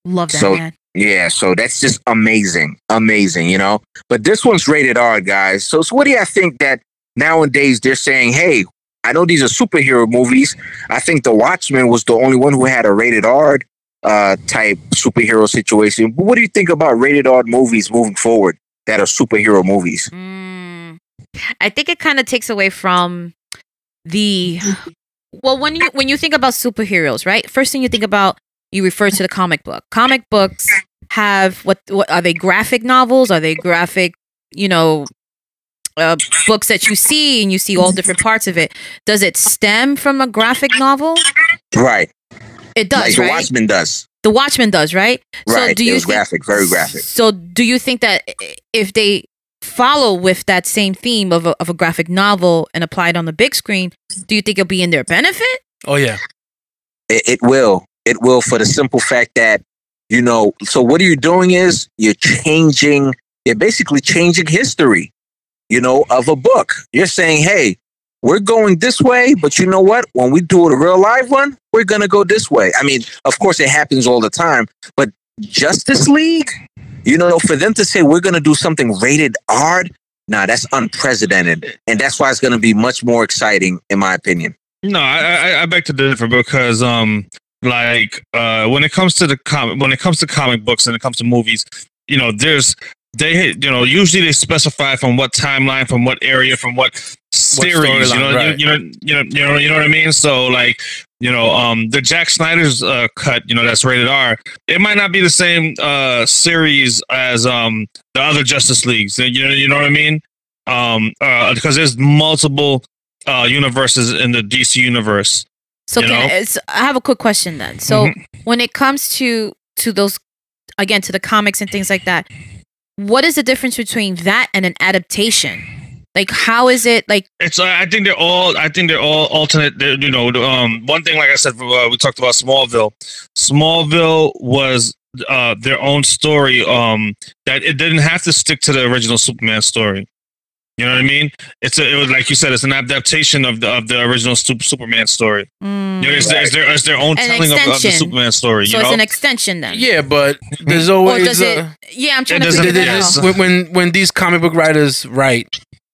love that So- man. Yeah, so that's just amazing, amazing, you know. But this one's rated R, guys. So, so what do you think that nowadays they're saying? Hey, I know these are superhero movies. I think The Watchmen was the only one who had a rated R uh, type superhero situation. But what do you think about rated R movies moving forward that are superhero movies? Mm, I think it kind of takes away from the well when you when you think about superheroes, right? First thing you think about, you refer to the comic book. Comic books have what what are they graphic novels? Are they graphic, you know, uh, books that you see and you see all different parts of it? Does it stem from a graphic novel? Right, It does, like The right? Watchmen does. the Watchmen does, right? Right, do it you was think- graphic, very graphic. So, do you think that if they follow with that same theme of a, of a graphic novel and apply it on the big screen, do you think it'll be in their benefit? Oh yeah. It, it will. It will for the simple fact that, you know, so what you're doing is you're changing, you're basically changing history, you know, of a book. You're saying, hey, we're going this way, but you know what? When we do a real live one, we're going to go this way. I mean, of course, it happens all the time, but Justice League, you know, for them to say we're going to do something rated R, nah, that's unprecedented. And that's why it's going to be much more exciting, in my opinion. No, I, I I beg to differ because um like uh when it comes to the comic when it comes to comic books and it comes to movies, you know, there's they you know usually they specify from what timeline, from what area, from what series, you know, right. you, you know, you know, you know, you know what I mean. So like you know, um, the Zack Snyder's uh, cut, you know, that's rated R. It might not be the same uh series as um the other Justice Leagues. You know, you know what I mean? Um, uh, because there's multiple uh universes in the DC universe. So, can? I, it's, I have a quick question then. So, Mhm. when it comes to to those again to the comics and things like that, what is the difference between that and an adaptation? Like, how is it like? It's. I I think they're all. I think they're all alternate. They're, you know, um, one thing, like I said, uh, we talked about Smallville. Smallville was uh their own story. Um, that it didn't have to stick to the original Superman story. You know what I mean? It's a, it was like you said, it's an adaptation of the of the original Sup- Superman story. mm, You know, it's, their, it's their it's their own An telling of, of the. Superman story. so You it's know, an extension then. Yeah, but there's Or always does it? uh, Yeah, I'm trying it to doesn't- figure that yes. out. when, when when these comic book writers write,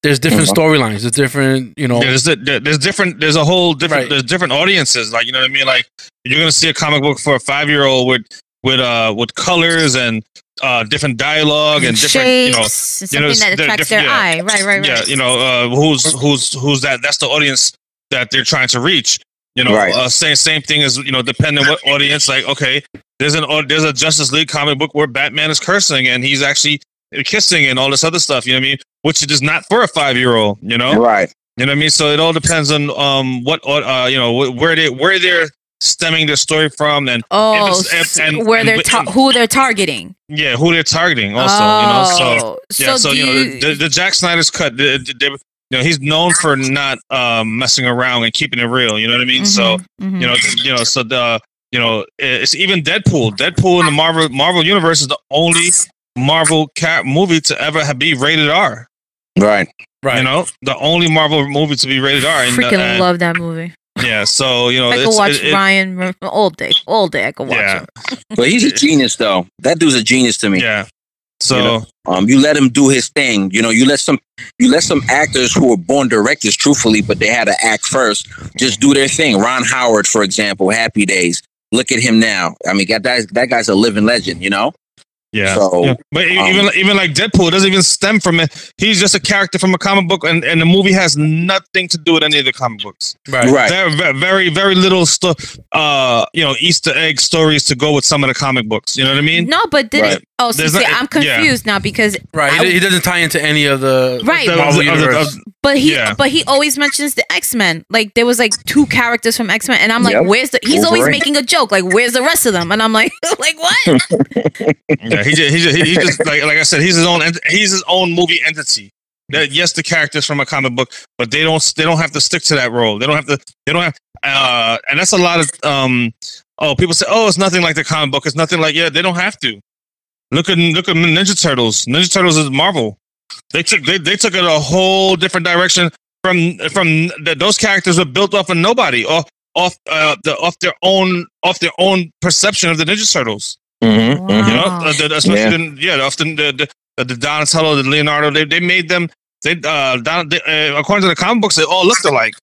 there's different Mhm. storylines. There's different, you know. Yeah, there's, there- there's different. There's a whole different. Right. There's different audiences. Like you know what I mean. Like you're gonna see a comic book for a five year old with with uh with colors and uh different dialogue and different you know shapes, you know, something that attracts different- their yeah. eye. Right, right, right. yeah you know uh who's who's who's that that's the audience that they're trying to reach you know Right. uh, same same thing as you know depending what audience like okay there's an au- there's a Justice League comic book where Batman is cursing and he's actually kissing and all this other stuff you know what I mean which is not for a five year old you know Right. you know what I mean? So it all depends on um what uh you know where they where they're stemming their story from and Oh, it's- and- and- where they're with- ta- who they're targeting. yeah who they're targeting also you know so Oh, yeah so, do you know the, the Zack Snyder's cut they, they, you know he's known for not um messing around and keeping it real you know what I mean so Mhm, mhm. you know you know so the you know it's even Deadpool Deadpool in the Marvel Marvel universe is the only Marvel cat movie to ever have be rated R Right. right. you know the only Marvel movie to be rated R and, freaking and- love that movie. yeah so you know I could it's- watch it- it- Ryan Mur- all day, all day. I could watch Yeah. him. But he's a genius, though. That dude's a genius to me. Yeah. So You know, Um, you let him do his thing. You know, you let some, you let some actors who were born directors, truthfully, but they had to act first. Just do their thing. Ron Howard, for example, Happy Days. Look at him now. I mean, that that guy's a living legend. You know. Yeah. So, Yeah. But um, even even like Deadpool it doesn't even stem from it. He's just a character from a comic book, and, and the movie has nothing to do with any of the comic books. Right. Right. Very very very, very little sto- uh you know Easter egg stories to go with some of the comic books. You know what I mean? No, but did Right. It? Oh, see, There's see, not- I'm yeah. confused now because Right. I- He, he doesn't tie into any of the Right. The- Marvel of the- of the- universe. of- But he, Yeah. but he always mentions the X Men. Like there was like two characters from X Men, and I'm like, Yep. where's the? He's always Wolverine. making a joke. Like, where's the rest of them? And I'm like, like what? yeah, he just, he just, he just like like I said, he's his own ent- he's his own movie entity. That yes, the characters from a comic book, but they don't they don't have to stick to that role. They don't have to they don't have uh and that's a lot of um oh people say oh it's nothing like the comic book. It's nothing like yeah they don't have to. Look at look at Ninja Turtles. Ninja Turtles is Marvel. They took they, they took it a whole different direction from from the, those characters were built off of nobody off off uh the off their own off their own perception of the Ninja Turtles. Mhm, mhm. You know, uh, the, especially Yeah. the, yeah, often the the, the Donatello, the Leonardo, they, they made them. They uh, Don, they, uh, according to the comic books, they all looked alike.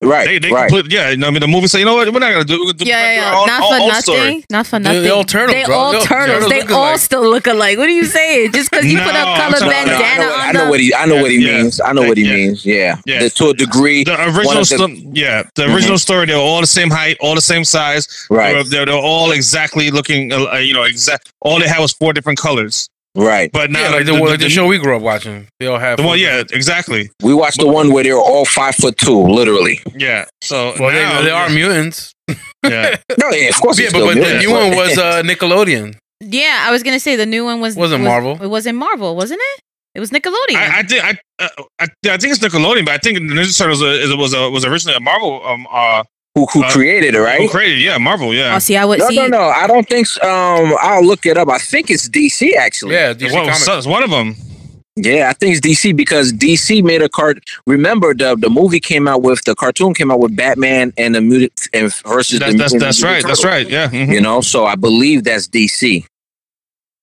Right. They they right. complete, yeah. You know, I mean, the movie say, you know what, we're not gonna do. We're gonna do Yeah, we're yeah, yeah. own- Not for own nothing. story. Not for nothing. they all turtles, They bro. all They all- turtles. turtles They all alike. still look alike. What are you saying? Just because you put No, a I'm colored talking- No, no, I bandana know, on I know the- what he. I know what he Yeah. means. I know what he means. Yeah. Yeah. The- to a degree. The original, of the- sto- yeah, the original story. They were all the same height, all the same size. Right. They're, they're, they're all exactly looking, uh, you know, exact. All they had was four different colors. Right. But now, Yeah, like the, like the show we grew up watching. They all have. the one, yeah, exactly, We watched the one where they were all five foot two, literally. yeah. So Well, now, they, they are mutants. yeah. No, yeah, of course. Yeah, but, but the new one was uh, Nickelodeon. Yeah, I was gonna say the new one was Wasn't was- Marvel. It wasn't Marvel, wasn't it? It was Nickelodeon. I, I think I, uh, I I think it's Nickelodeon, but I think Ninja Turtles is, was a, was originally a Marvel um uh who who uh, created it, right? who right? created yeah Marvel yeah. oh, see, I would No, see. no, no. I don't think. So. Um, I'll look it up. I think it's DC actually. Yeah, DC Well, Comics. so- it's one of them. Yeah, I think it's DC because DC made a cart. Remember the the movie came out with the cartoon came out with Batman and the mutant and versus That's the that's, Mutant that's Ninja right. That's right. Yeah. mhm. You know, so I believe that's DC.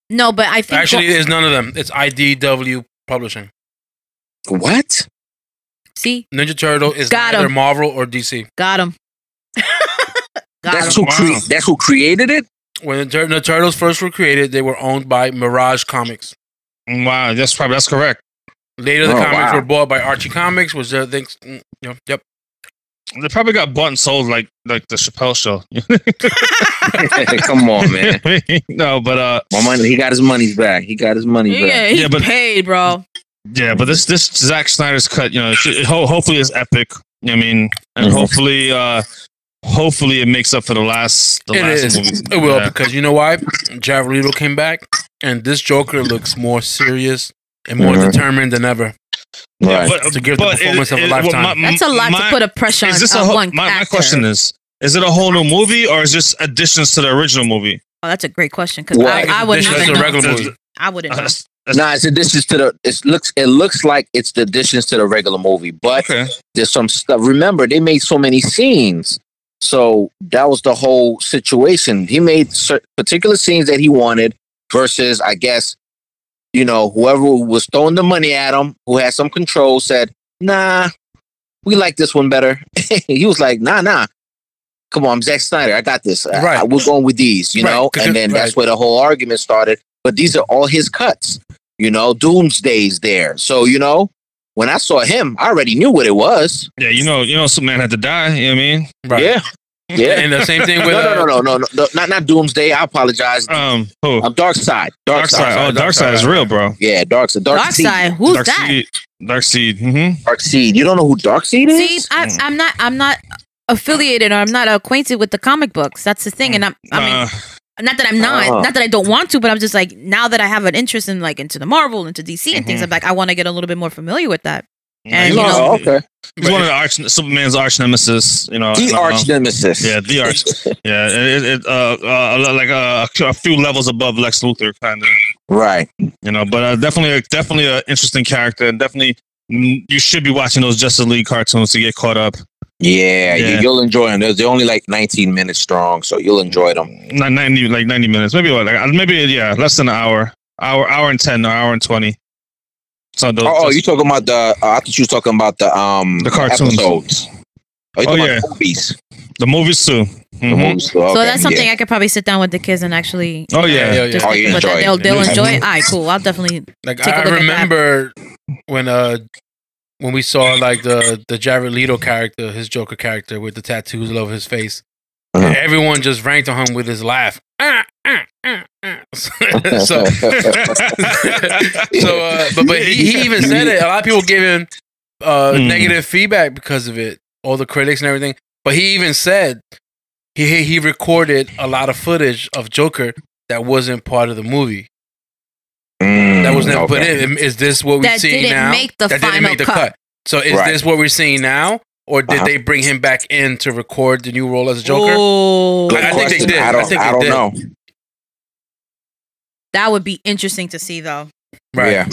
No, but I think Actually, it's none of them. It's IDW Publishing. What? see, Ninja Turtle is Got neither him. Marvel or DC. got him. Got That's him. who cre- that's who created it. When the, Tur- the Turtles first were created, they were owned by Mirage Comics. Wow. That's probably that's correct. Later, the Oh, comics wow. were bought by Archie Comics, which I think, mm, you know, yep. They probably got bought and sold like like the Chappelle show. Come on, man. no, but uh, My money. He got his money's back. He got his money Yeah, back. he's Yeah, but- paid, bro. yeah, but this this Zack Snyder's cut, you know, it, it ho- hopefully is epic. I mean, and Mhm. hopefully, uh, hopefully it makes up for the last the It last is. movie. It will Yeah. because you know why? Jared Leto came back, and this Joker looks more serious and more Mhm. determined than ever. Right. But, To give the but performance of a well, lifetime. That's a lot my- to put a pressure on, Is this a whole, one my, my question is: Is it a whole new movie or is this additions to the original movie? Oh, that's a great question because Well, I, It's I wouldn't additions even know. the regular movie. I wouldn't Uh, know. that's- that's- Nah, it's additions to the. It looks. It looks like it's the additions to the regular movie, but okay. there's some stuff. Remember, they made so many scenes, so that was the whole situation. He made particular scenes that he wanted, versus, I guess, you know, whoever was throwing the money at him, who had some control, said, "Nah, we like this one better." he was like, "Nah, nah." Come on, I'm Zack Snyder. I got this. Right. I- we're going with these, you Right, know. And then that's where the whole argument started. But these are all his cuts. You know, Doomsday's there. So, you know, when I saw him, I already knew what it was. Yeah, you know, you know, Superman had to die. You know what I mean? Right. Yeah. Yeah. And the same thing with no, no, uh, no, no, no, no, no, not not Doomsday. I apologize. Um, who? I'm Darkseid. Dark, Darkseid. Side. Oh, Dark Dark Side is real, bro. Yeah, Darkseid. Dark, Dark Seed. side. Who's Dark that? Seed. Dark Seed. Mm-hmm. Dark Seed. You don't know who Dark Seed is? See, I. I'm not. I'm not affiliated or I'm not acquainted with the comic books. That's the thing, and I'm. I mean, uh, not that I'm not. Oh. Not that I don't want to, but I'm just like now that I have an interest in like into the Marvel, into DC and things. Mhm. I'm like I want to get a little bit more familiar with that. yeah, And, he's you one of- oh, okay. He's one of the arch Superman's arch nemesis. You know, The uh, arch nemesis. Yeah, the arch. Yeah, it, it uh, uh like uh, a few levels above Lex Luthor, kind of. Right. You know, but uh, definitely, definitely an interesting character, and definitely you should be watching those Justice League cartoons to get caught up. Yeah, Yeah. You, you'll enjoy them. They're, they're only like 19 minutes strong, so you'll enjoy them. Not ninety, like ninety minutes, maybe what, like maybe yeah, less than an hour, hour, hour and ten, or hour and twenty. So those, Oh, oh, you talking about the? Uh, I thought you was talking about the um The cartoons. episodes. Oh, Oh, yeah. movies? the movies too. The Mhm. movies. So Okay, that's something yeah. I could probably sit down with the kids and actually. Oh yeah. Yeah, yeah. Just Oh, you enjoy it. They'll, they'll enjoy it. All right, cool. I'll definitely. Like Take a I look at that. remember when uh when we saw like the the Jared Leto character, his Joker character with the tattoos all over his face. Uh-huh. Everyone just ranked on him with his laugh. Ah, ah, ah, so so uh, but but he, he even said it. A lot of people gave him uh, Hmm. negative feedback because of it. All the critics and everything. But he even said he he recorded a lot of footage of Joker that wasn't part of the movie. Mm, That was never put in. Is this what we That see now? make the that didn't make the cut. cut. So is Right. this what we're seeing now, or did Uh-huh. they bring him back in to record the new role as a Joker? Oh, Good I think they did. I I don't, think I don't did. know. that would be interesting to see, though. Right. Yeah.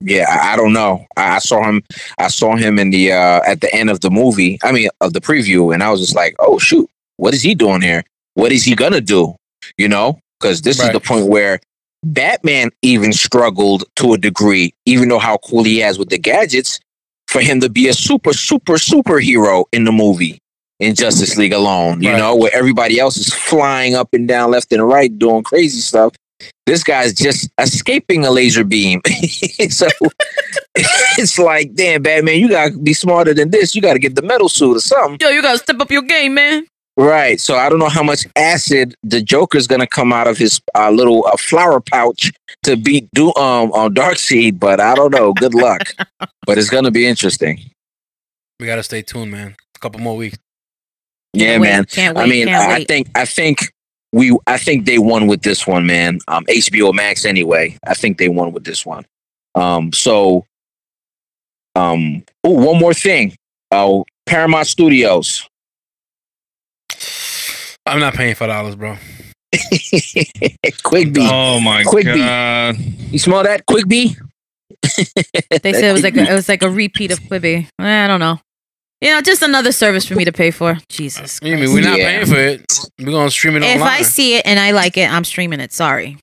Yeah, I, I don't know. I, I saw him. I saw him in the uh at the end of the movie. I mean, of the preview, and I was just like, "Oh shoot, what is he doing here? What is he gonna do?" You know, because this is the point where Batman even struggled to a degree, even though how cool he has with the gadgets, for him to be a super, super, superhero in the movie in Justice League alone. You Right. know, where everybody else is flying up and down, left and right, doing crazy stuff this guy's just escaping a laser beam. so it's like, damn, Batman, you gotta be smarter than this. You gotta get the metal suit or something. Yo, you gotta step up your game, man. Right. So I don't know how much acid the Joker's gonna come out of his uh, little uh, flower pouch to beat do um on Darkseid, but I don't know. Good luck. but it's gonna be interesting. We gotta stay tuned, man. A couple more weeks. Yeah, Can't wait, man. Can't wait. I mean, can't I, I wait. think I think we I think they won with this one, man. Um, HBO Max anyway. I think they won with this one. Um, so, um, oh, one more thing. Oh, Paramount Studios. I'm not paying five dollars, bro. Quick B. Oh my Quick beat. god. You smell that? Quick B. They said it was like a, it was like a repeat of Quibi. Eh, I don't know. You know, just another service for me to pay for. Jesus. I mean, we're not Yeah. paying for it. We're gonna stream it online. if online. I see it and I like it, I'm streaming it. Sorry.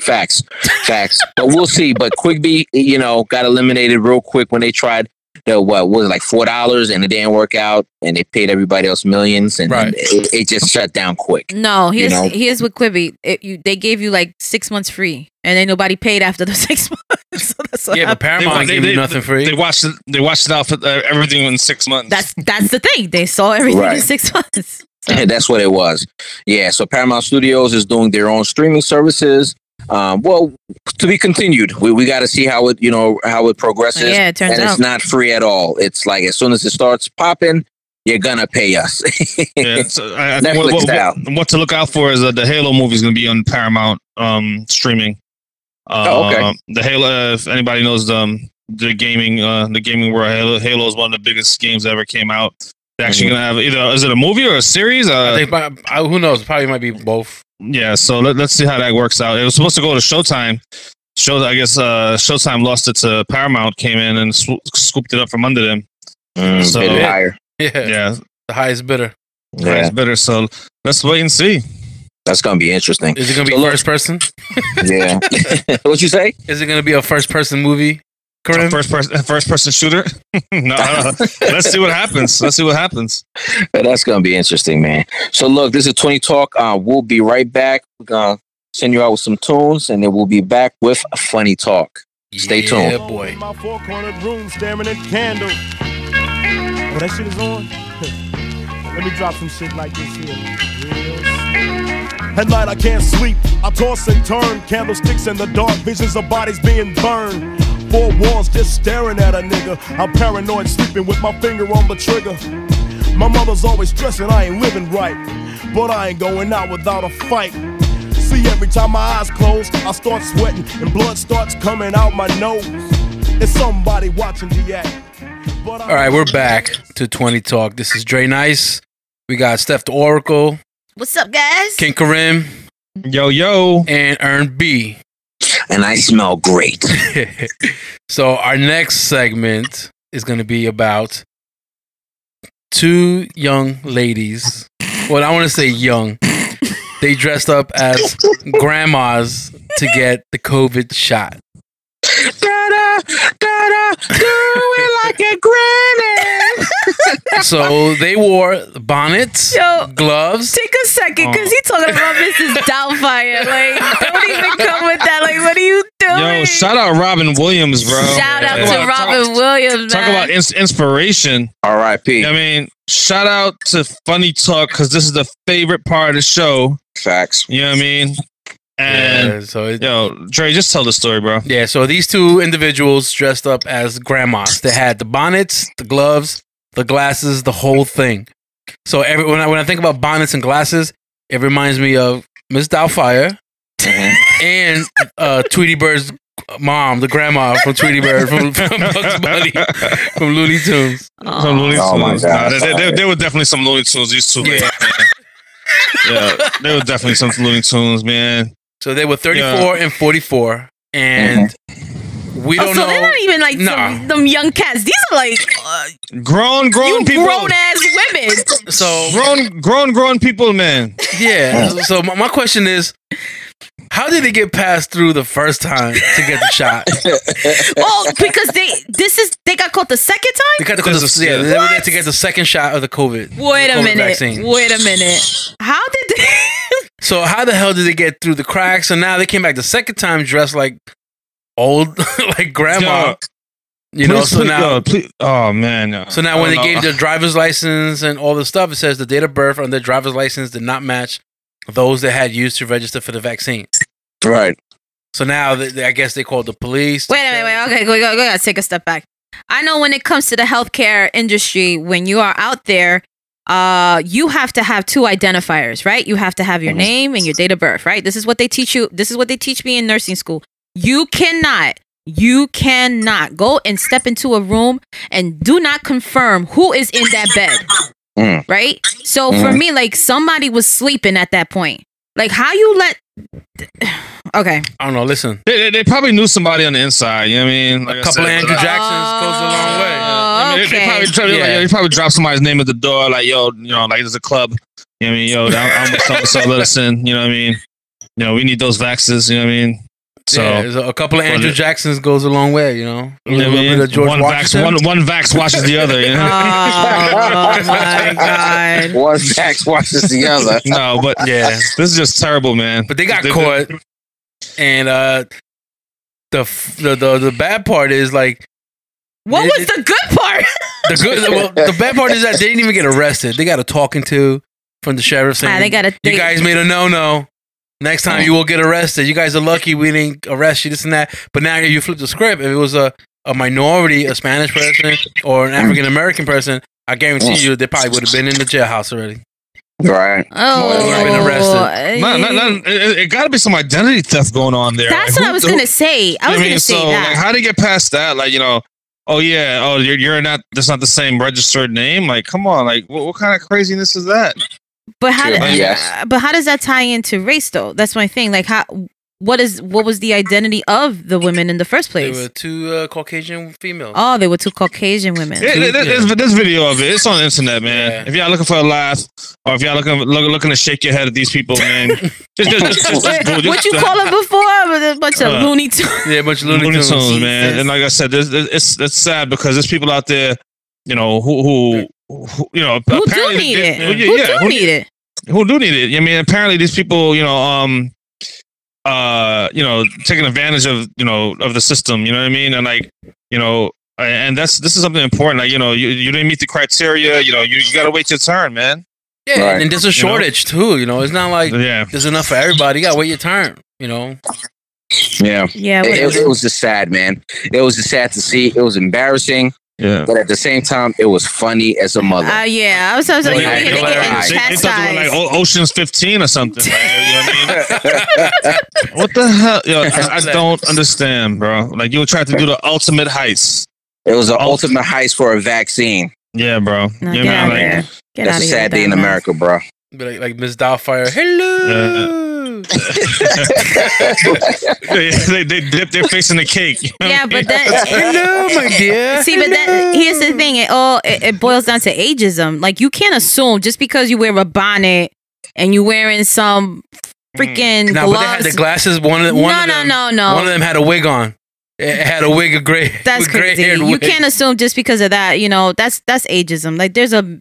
Facts, facts. but we'll see. But Quibi, you know, got eliminated real quick when they tried the what was it, like four dollars and it didn't work out, and they paid everybody else millions, and Right. it, it just shut down quick. No, here's know? here's with Quibi. It, you, they gave you like six months free, and then nobody paid after the six months. so that's what yeah, but happened. Paramount gave you nothing free. They watched it. They watched it out for uh, everything in six months. that's that's the thing. They saw everything in six months. So, That's what it was. Yeah. So Paramount Studios is doing their own streaming services. Um, well, to be continued. We we got to see how it you know how it progresses. yeah, it turns and out. it's not free at all. It's like as soon as it starts popping, you're gonna pay us. yeah, so I, I Netflix what, what, style. what, what to look out for is that the Halo movie is going to be on Paramount um, streaming. Uh, Oh, okay. The Halo, if anybody knows the um, the gaming uh, the gaming world, Halo, Halo is one of the biggest games that ever came out. They're actually Mhm. going to have either is it a movie or a series? Uh, I think, but, I, who knows? Probably might be both. Yeah, so let, let's see how that works out. It was supposed to go to Showtime. Show, I guess uh, Showtime lost it to Paramount, came in and sw- scooped it up from under them. Mm, So- higher. Yeah, Yeah, the highest bidder. Yeah, it's better. So let's wait and see. that's gonna be interesting. Is it gonna be So look- first person? Yeah. what you say? Is it gonna be a first person movie? Karim? First person, first person shooter. no, let's see what happens. Let's see what happens. That's gonna be interesting, man. So look, this is Twenty Talk. Uh, we'll be right back. We're gonna send you out with some tunes, and then we'll be back with a funny talk. Stay tuned. Yeah, boy. In my four cornered room staring at candles. Oh, that shit is on? Let me drop some shit like this here. Real At night I can't sleep. I toss and turn. Candlesticks in the dark. Visions of bodies being burned. Four walls just staring at a nigga. I'm paranoid, sleeping with my finger on the trigger. My mother's always stressing I ain't living right. But I ain't going out without a fight. See, every time my eyes close, I start sweating and blood starts coming out my nose. It's somebody watching the act. But All right, we're back to 20 Talk. This is Dre Nice. We got Steph the Oracle, What's up, guys? King Karim, Yo, yo. and Earn B. And I smell great. so our next segment is going to be about two young ladies. Well, I want to say young. They dressed up as grandmas to get the COVID shot. da-da, da-da, do it like a granny. so they wore bonnets, Yo, gloves. take a second, because he oh. talking about Mrs. Doubtfire. Like, don't even come with that. Like, what are you doing? Yo, shout out Robin Williams, bro. Shout out Talk to Robin talk- Williams, Talk man. about ins- inspiration. R.I.P. I mean, shout out to Funny Talk because this is the favorite part of the show. Facts. You know what I mean? And Yeah, so it, yo, Dre, just tell the story, bro. yeah, so these two individuals dressed up as grandmas. They had the bonnets, the gloves, the glasses, the whole thing. So every when I when I think about bonnets and glasses, it reminds me of Miss Doubtfire and uh, Tweety Bird's mom, the grandma from Tweety Bird from, from Bugs Bunny from Looney Tunes. Some Looney Tunes. Oh my Nah, God. there, there, there were definitely some Looney Tunes. These two, Yeah. yeah, there were definitely some Looney Tunes, man. So they were 34 and 44, and we Oh, don't know. so know. they're not even like Nah. some, them young cats. These are like uh, Grown, grown you people. grown ass women. so grown, grown, grown people, man. yeah. So my, my question is, how did they get passed through the first time to get the shot? well, because they this is they got caught the second time. They time. got to, This is- yeah, they were there to get the second shot of the COVID. Wait the a minute. vaccine. Wait a minute. How did they? So how the hell did they get through the cracks? And now they came back the second time dressed like old, like grandma. Yo, you know. So please, now, yo, please, oh man. yo. so now when they don't gave know. their driver's license and all the stuff, it says the date of birth on their driver's license did not match those that had used to register for the vaccine. Right. So now they, they- I guess they called the police. Wait a minute. Wait. Okay. Go. Go. Go. Gotta take a step back. I know when it comes to the healthcare industry, when you are out there, uh, you have to have two identifiers, right? You have to have your name and your date of birth, right? This is what they teach you. This is what they teach me in nursing school. You cannot, you cannot go and step into a room and do not confirm who is in that bed, Mm. right? So for me, like somebody was sleeping at that point. Like how you let? Okay. I don't know. Listen, They, they, they probably knew somebody on the inside. You know what I mean? Like a I couple of said, Andrew but I- Jacksons goes a long oh, way. I mean, they- they, probably, try- Yeah. like, they probably drop somebody's name at the door, like, yo, you know, like there's a club. You know what I mean? Yo, I'm, I'm with so so let us in. You know what I mean? You know, we need those vaxes. You know what I mean? So, yeah, a couple of Andrew Jacksons goes a long way. You know, a you know little what bit of George one vax, Washington. one, one vax washes the other. You know? Oh my god. One vax watches the other. no, but yeah, this is just terrible, man. but they got They- caught, and uh, the, the the the bad part is like What They- was the good part? the good. well, the bad part is that they didn't even get arrested. They got a talking to from the sheriff saying, Ah, they got to. "You guys made a no no." Next time you will get arrested. You guys are lucky we didn't arrest you, this and that. But now you flip the script. If it was a, a minority, a Spanish person, or an African American person, I guarantee you they probably would have been in the jailhouse already. Right. Oh, I've been arrested. Not, not, not, it, it got to be some identity theft going on there. That's Like, what who- I was gonna say. I was gonna say so that. like, how do you get past that? Like, you know, oh yeah, oh you're you're not. That's not the same registered name. Like, come on, like, what, what kind of craziness is that? But how? Yeah, do- yes. But how does that tie into race though? That's my thing. Like how? What is? What was the identity of the women in the first place? They place? were two uh, Caucasian females. Oh, they were two Caucasian women. Yeah, Dude, there- yeah. there's, there's video of it. It's on the internet, man. Yeah. If y'all looking for a laugh, or if y'all looking look, looking to shake your head at these people, man, just, just, just, just, just, just- what you just- call it before? A bunch of Uh, Looney Tunes. yeah, a bunch of Looney, Looney Tunes. Tunes, man. And like I said, there's, there's, it's it's sad because there's people out there, you know, who who, who you know, Who do need they- it? yeah, Who yeah, do who- need it? who do need it. I mean, apparently these people, you know, um, uh, you know, taking advantage of, you know, of the system. You know what I mean? And like, you know, and that's this is something important. Like, you know, you, you didn't meet the criteria. You know, you, you got to wait your turn, man. Yeah, Right. and there's a You know? shortage too. You know, it's not like Yeah. there's enough for everybody. You gotta wait your turn. You know, Yeah. Yeah. It, it, it was just sad, man. It was just sad to see. It was embarrassing, Yeah. but at the same time, it was funny as a mother. Uh, yeah, I was, I was like, Well, you yeah, know, they yeah, getting yeah. They, they thought they like. O- Ocean's 15 or something. Like, you know what I mean? What the hell? Yo, I, I don't understand, bro. Like you tried to do the ultimate heist. it was an ultimate heist for a vaccine. Yeah, bro. No, you know, out like, here. Get That's a sad day in America, bro. Be like like Miss Doubtfire. Hello. they, Mm. they, they dip their face in the cake. you know Yeah, but mean? that- Hello, my dear. See, but that here's the thing. It all it, it boils down to ageism. Like you can't assume just because you wear a bonnet and you're wearing some mm. freaking No, but they had the glasses. One of one no, of no, them, no, no. One of them had a wig on. it had a wig of gray. That's gray crazy. haired You wig. can't assume just because of that. You know, that's that's ageism. Like, there's a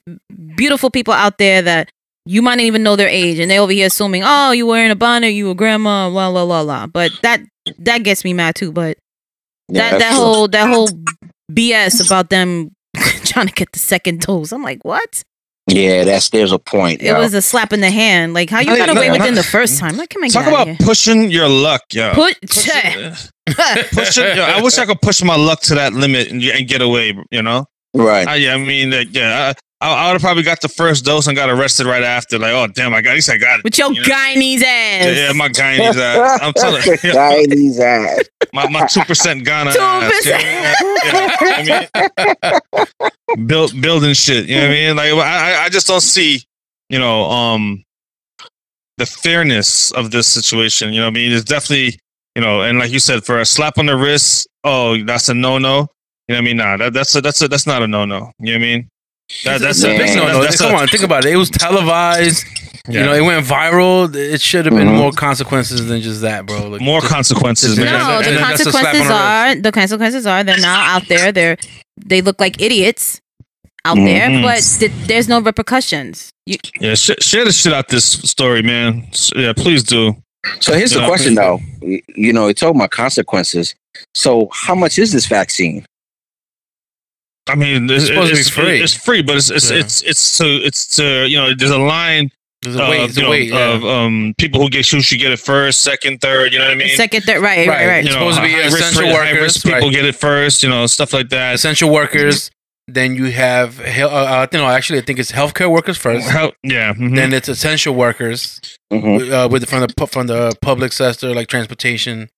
beautiful people out there that you might not even know their age, and they over here assuming, oh, you wearing a bonnet, you a grandma, blah blah blah blah. But that that gets me mad too. But Yeah, that that's that true. whole that whole BS about them trying to get the second dose. I'm like, what? Yeah, that's there's a point. It yo. was a slap in the hand. Like how you Hey, got away no, with it the first time? Like, come on, Talk get about out of here. pushing your luck, yo. Put, Pushing- pushing, yo, I wish I could push my luck to that limit and, and get away. You know, right. I, yeah, I mean, uh, yeah, I, I would have probably got the first dose and got arrested right after. Like, oh damn, I got, at least I got it. with your You know? Guyanese ass. Yeah, yeah, my Guyanese ass. I'm telling you, Chinese ass. my my two percent Ghana. 2%. ass, yeah, yeah, yeah. I mean, build building shit. You know what I mean? Like, I I- I just don't see, you know, um, the fairness of this situation. You know what I mean? It's definitely, you know, and like you said, for a slap on the wrist, oh, that's a no no. You know what I mean? Nah, that, that's a that's a that's not a no no. You know what I mean? That, that's It's a a big no no. that's Come a- on, think about it. It was televised. Yeah. You know, it went viral. It should have been Mhm. more consequences than just that, bro. Like, more just- consequences, No, man. No, the then that's a slap on consequences are the consequences are they're now out there. They're they look like idiots out Mhm. there, but th- there's no repercussions. You, Yeah, sh- share the shit out this story, man. S- Yeah, please do. So here's the Yeah. question, though. You know, it's talking about consequences. So how much is this vaccine? I mean, it's, It's supposed to be it's free. It's free, but it's it's Yeah. it's it's to it's to you know. There's a line There's a wait. of, There's a know, wait. yeah. of um people who get who should get it first, second, third. You know what I mean? second, third, right, right, Right. right. you It's know, supposed to be high-risk- essential high-risk workers, people right. get it first. You know, stuff like that. essential workers. Then you have, uh, uh, you know, actually, I think it's healthcare workers first. How, yeah. mhm. Then it's essential workers Mhm. uh, with from the from the public sector, like transportation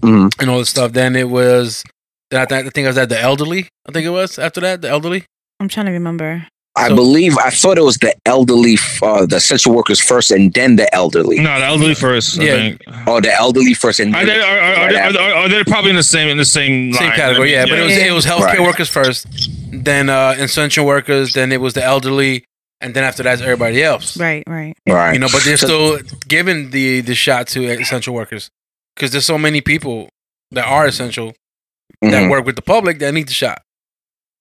Mhm. and all this stuff. Then it was, then I, th- I think I was at the elderly. I think it was after that, the elderly. I'm trying to remember. I So- believe I thought it was the elderly, uh, the essential workers first, and then the elderly. no, the elderly first. I Yeah. think. Oh, the elderly first, and Are they, are, are, are, they, are, are they probably in the same in the same Same line? category, I yeah. mean, But it was it was healthcare Right. workers first, then uh, essential workers, then it was the elderly, and then after that's everybody else. Right, right. right. You know, but they're So- still giving the the shot to essential workers because there's so many people that are essential that Mhm. work with the public that need the shot.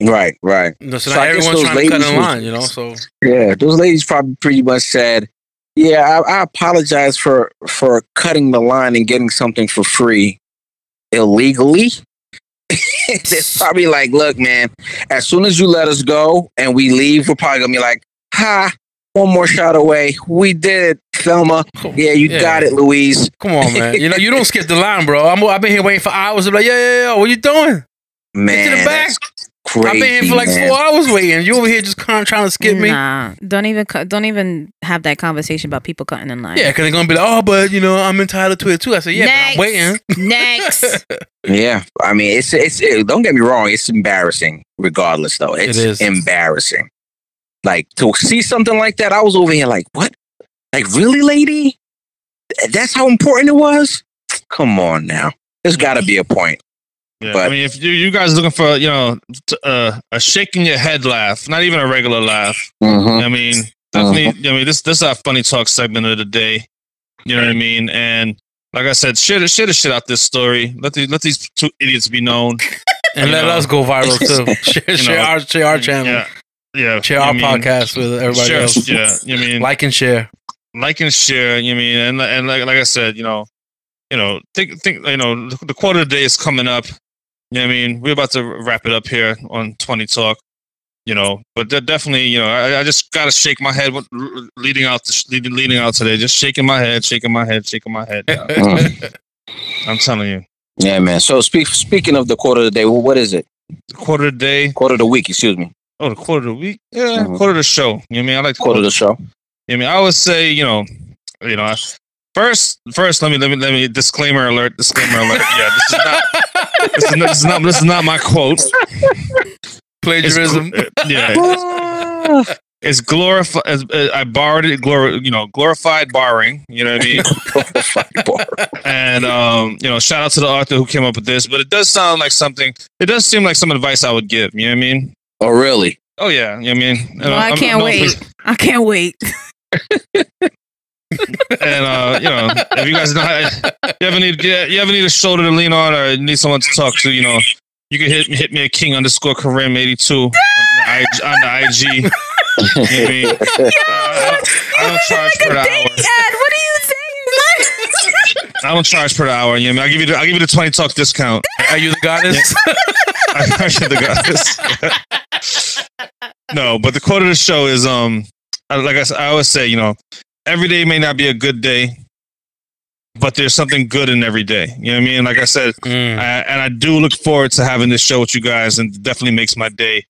Right, right. You know, so, So now I everyone's trying to cut in was- line. You know, so Yeah, those ladies probably pretty much said, "Yeah, I, I apologize for for cutting the line and getting something for free illegally." They're probably like, "Look, man, as soon as you let us go and we leave, we're probably gonna be like, ha." One more shot away. We did it, Thelma. Yeah, you Yeah. got it, Louise. come on, man. You know, you don't skip the line, bro. I'm, I've been here waiting for hours. I'm like, yeah, yeah, yeah. What you doing? Man, Get to the back. crazy. I've been here for like man. four hours waiting. You over here just kind of trying to skip me? Nah, don't even don't even have that conversation about people cutting in line. Yeah, because they're gonna be like, oh, but you know, I'm entitled to it too. I said, yeah, but I'm waiting. Next. Yeah, I mean, it's it's. It, don't get me wrong, it's embarrassing. Regardless, though, it's It is. embarrassing. Like to see something like that, I was over here like, what? Like really, lady? That's how important it was. Come on now, there's got to be a point. Yeah, But- I mean, if you, you guys are looking for you know t- uh, a shaking your head laugh, not even a regular laugh. Mhm. I mean, definitely. I mean, this this is our funny talk segment of the day. You know what I mean? And like I said, share the share the shit out this story. Let the, let these two idiots be known. and You let know. us go viral too. share, You share know. our share our channel. Yeah, yeah. Share you our mean, podcast with everybody share- else. Yeah, you mean Like and share. like and share. You mean and and like like I said, you know, you know, think think you know the quarter of the day is coming up. You know what I mean? We're about to wrap it up here on Twenty Talk. You know, but definitely, you know, I, I just gotta shake my head leading out to, leading, leading out today. Just shaking my head, shaking my head, shaking my head. I'm telling you, Yeah, man. So speak, speaking of the quarter of the day, well, what is it? the quarter of the day. Quarter of the week, excuse me. Oh, the quarter of the week. Yeah, Mhm. quarter of the show. You know what I mean? I like the Quarter of the show. I mean, I would say, you know, you know, I- first, first, let me, let me, let me, disclaimer alert, disclaimer alert. Yeah, this is not, this is not, this is not, this is not my quote. It's, Plagiarism. yeah, it's glorified. I borrowed it, glor, you know, glorified borrowing. You know what I mean? and um, you know, shout out to the author who came up with this. But it does sound like something. It does seem like some advice I would give. You know what I mean? Oh, really? Oh yeah, you know what I mean. Well, I can't wait. I can't wait. and uh, you know, if you guys know, how, you ever need you ever need a shoulder to lean on or need someone to talk to, you know, you can hit hit me at King underscore Karim eighty two on the IG. On the IG. You know I mean? I, I don't, I don't charge per the hour. Ed, what are you saying? I don't charge per hour. You know, I mean? I'll give you the, I'll give you the twenty talk discount. Are you the goddess? I should have got this. no, but the quote of the show is um, like I- like I, s- I always say, you know, every day may not be a good day, but there's something good in every day. You know what I mean? Like I said, Mm. I, and I do look forward to having this show with you guys, and definitely makes my day.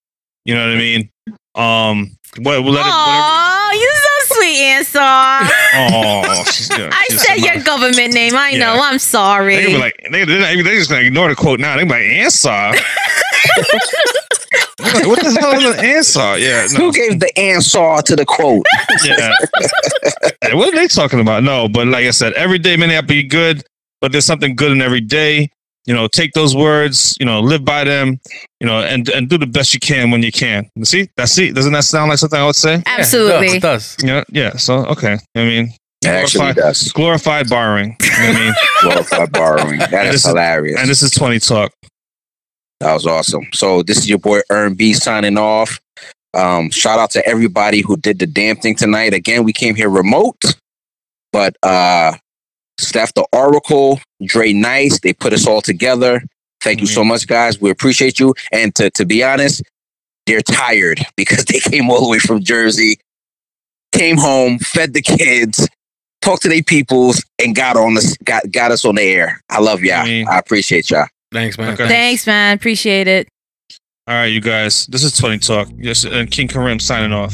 You know what I mean? Um, what, we'll let it, whatever. Oh, you so sweet, Ansar. Oh, she's good. I She's said so your government name. I know. Yeah. I'm sorry. They gonna be like, they, they, they just gonna ignore the quote now. They be like, answer. Like, what the hell is an answer? Yeah, no. Who gave the answer to the quote? yeah. Yeah, what are they talking about? No, but like I said, every day may not be good, but there's something good in every day. You know, take those words, you know, live by them, you know, and and do the best you can when you can. You see, that's it. Doesn't that sound like something I would say? Absolutely. It does. it does. Yeah, yeah. So okay, I mean, It actually glorified, does. glorified borrowing. You know what I mean, Glorified borrowing. That And is this is- hilarious. and this is twenty talk. That was awesome. So this is your boy Earn B signing off. Um, shout out to everybody who did the damn thing tonight. Again, we came here remote, but uh Steph the Oracle, Dre Nice, they put us all together. Thank you so much, guys. We appreciate you. And to to be honest, they're tired because they came all the way from Jersey, came home, fed the kids, talked to their peoples, and got on us got got us on the air. I love y'all. I mean- I appreciate y'all. Thanks, man. Okay. Thanks, man. Appreciate it. All right, you guys. This is twenty talk. Yes, and King Karim signing off.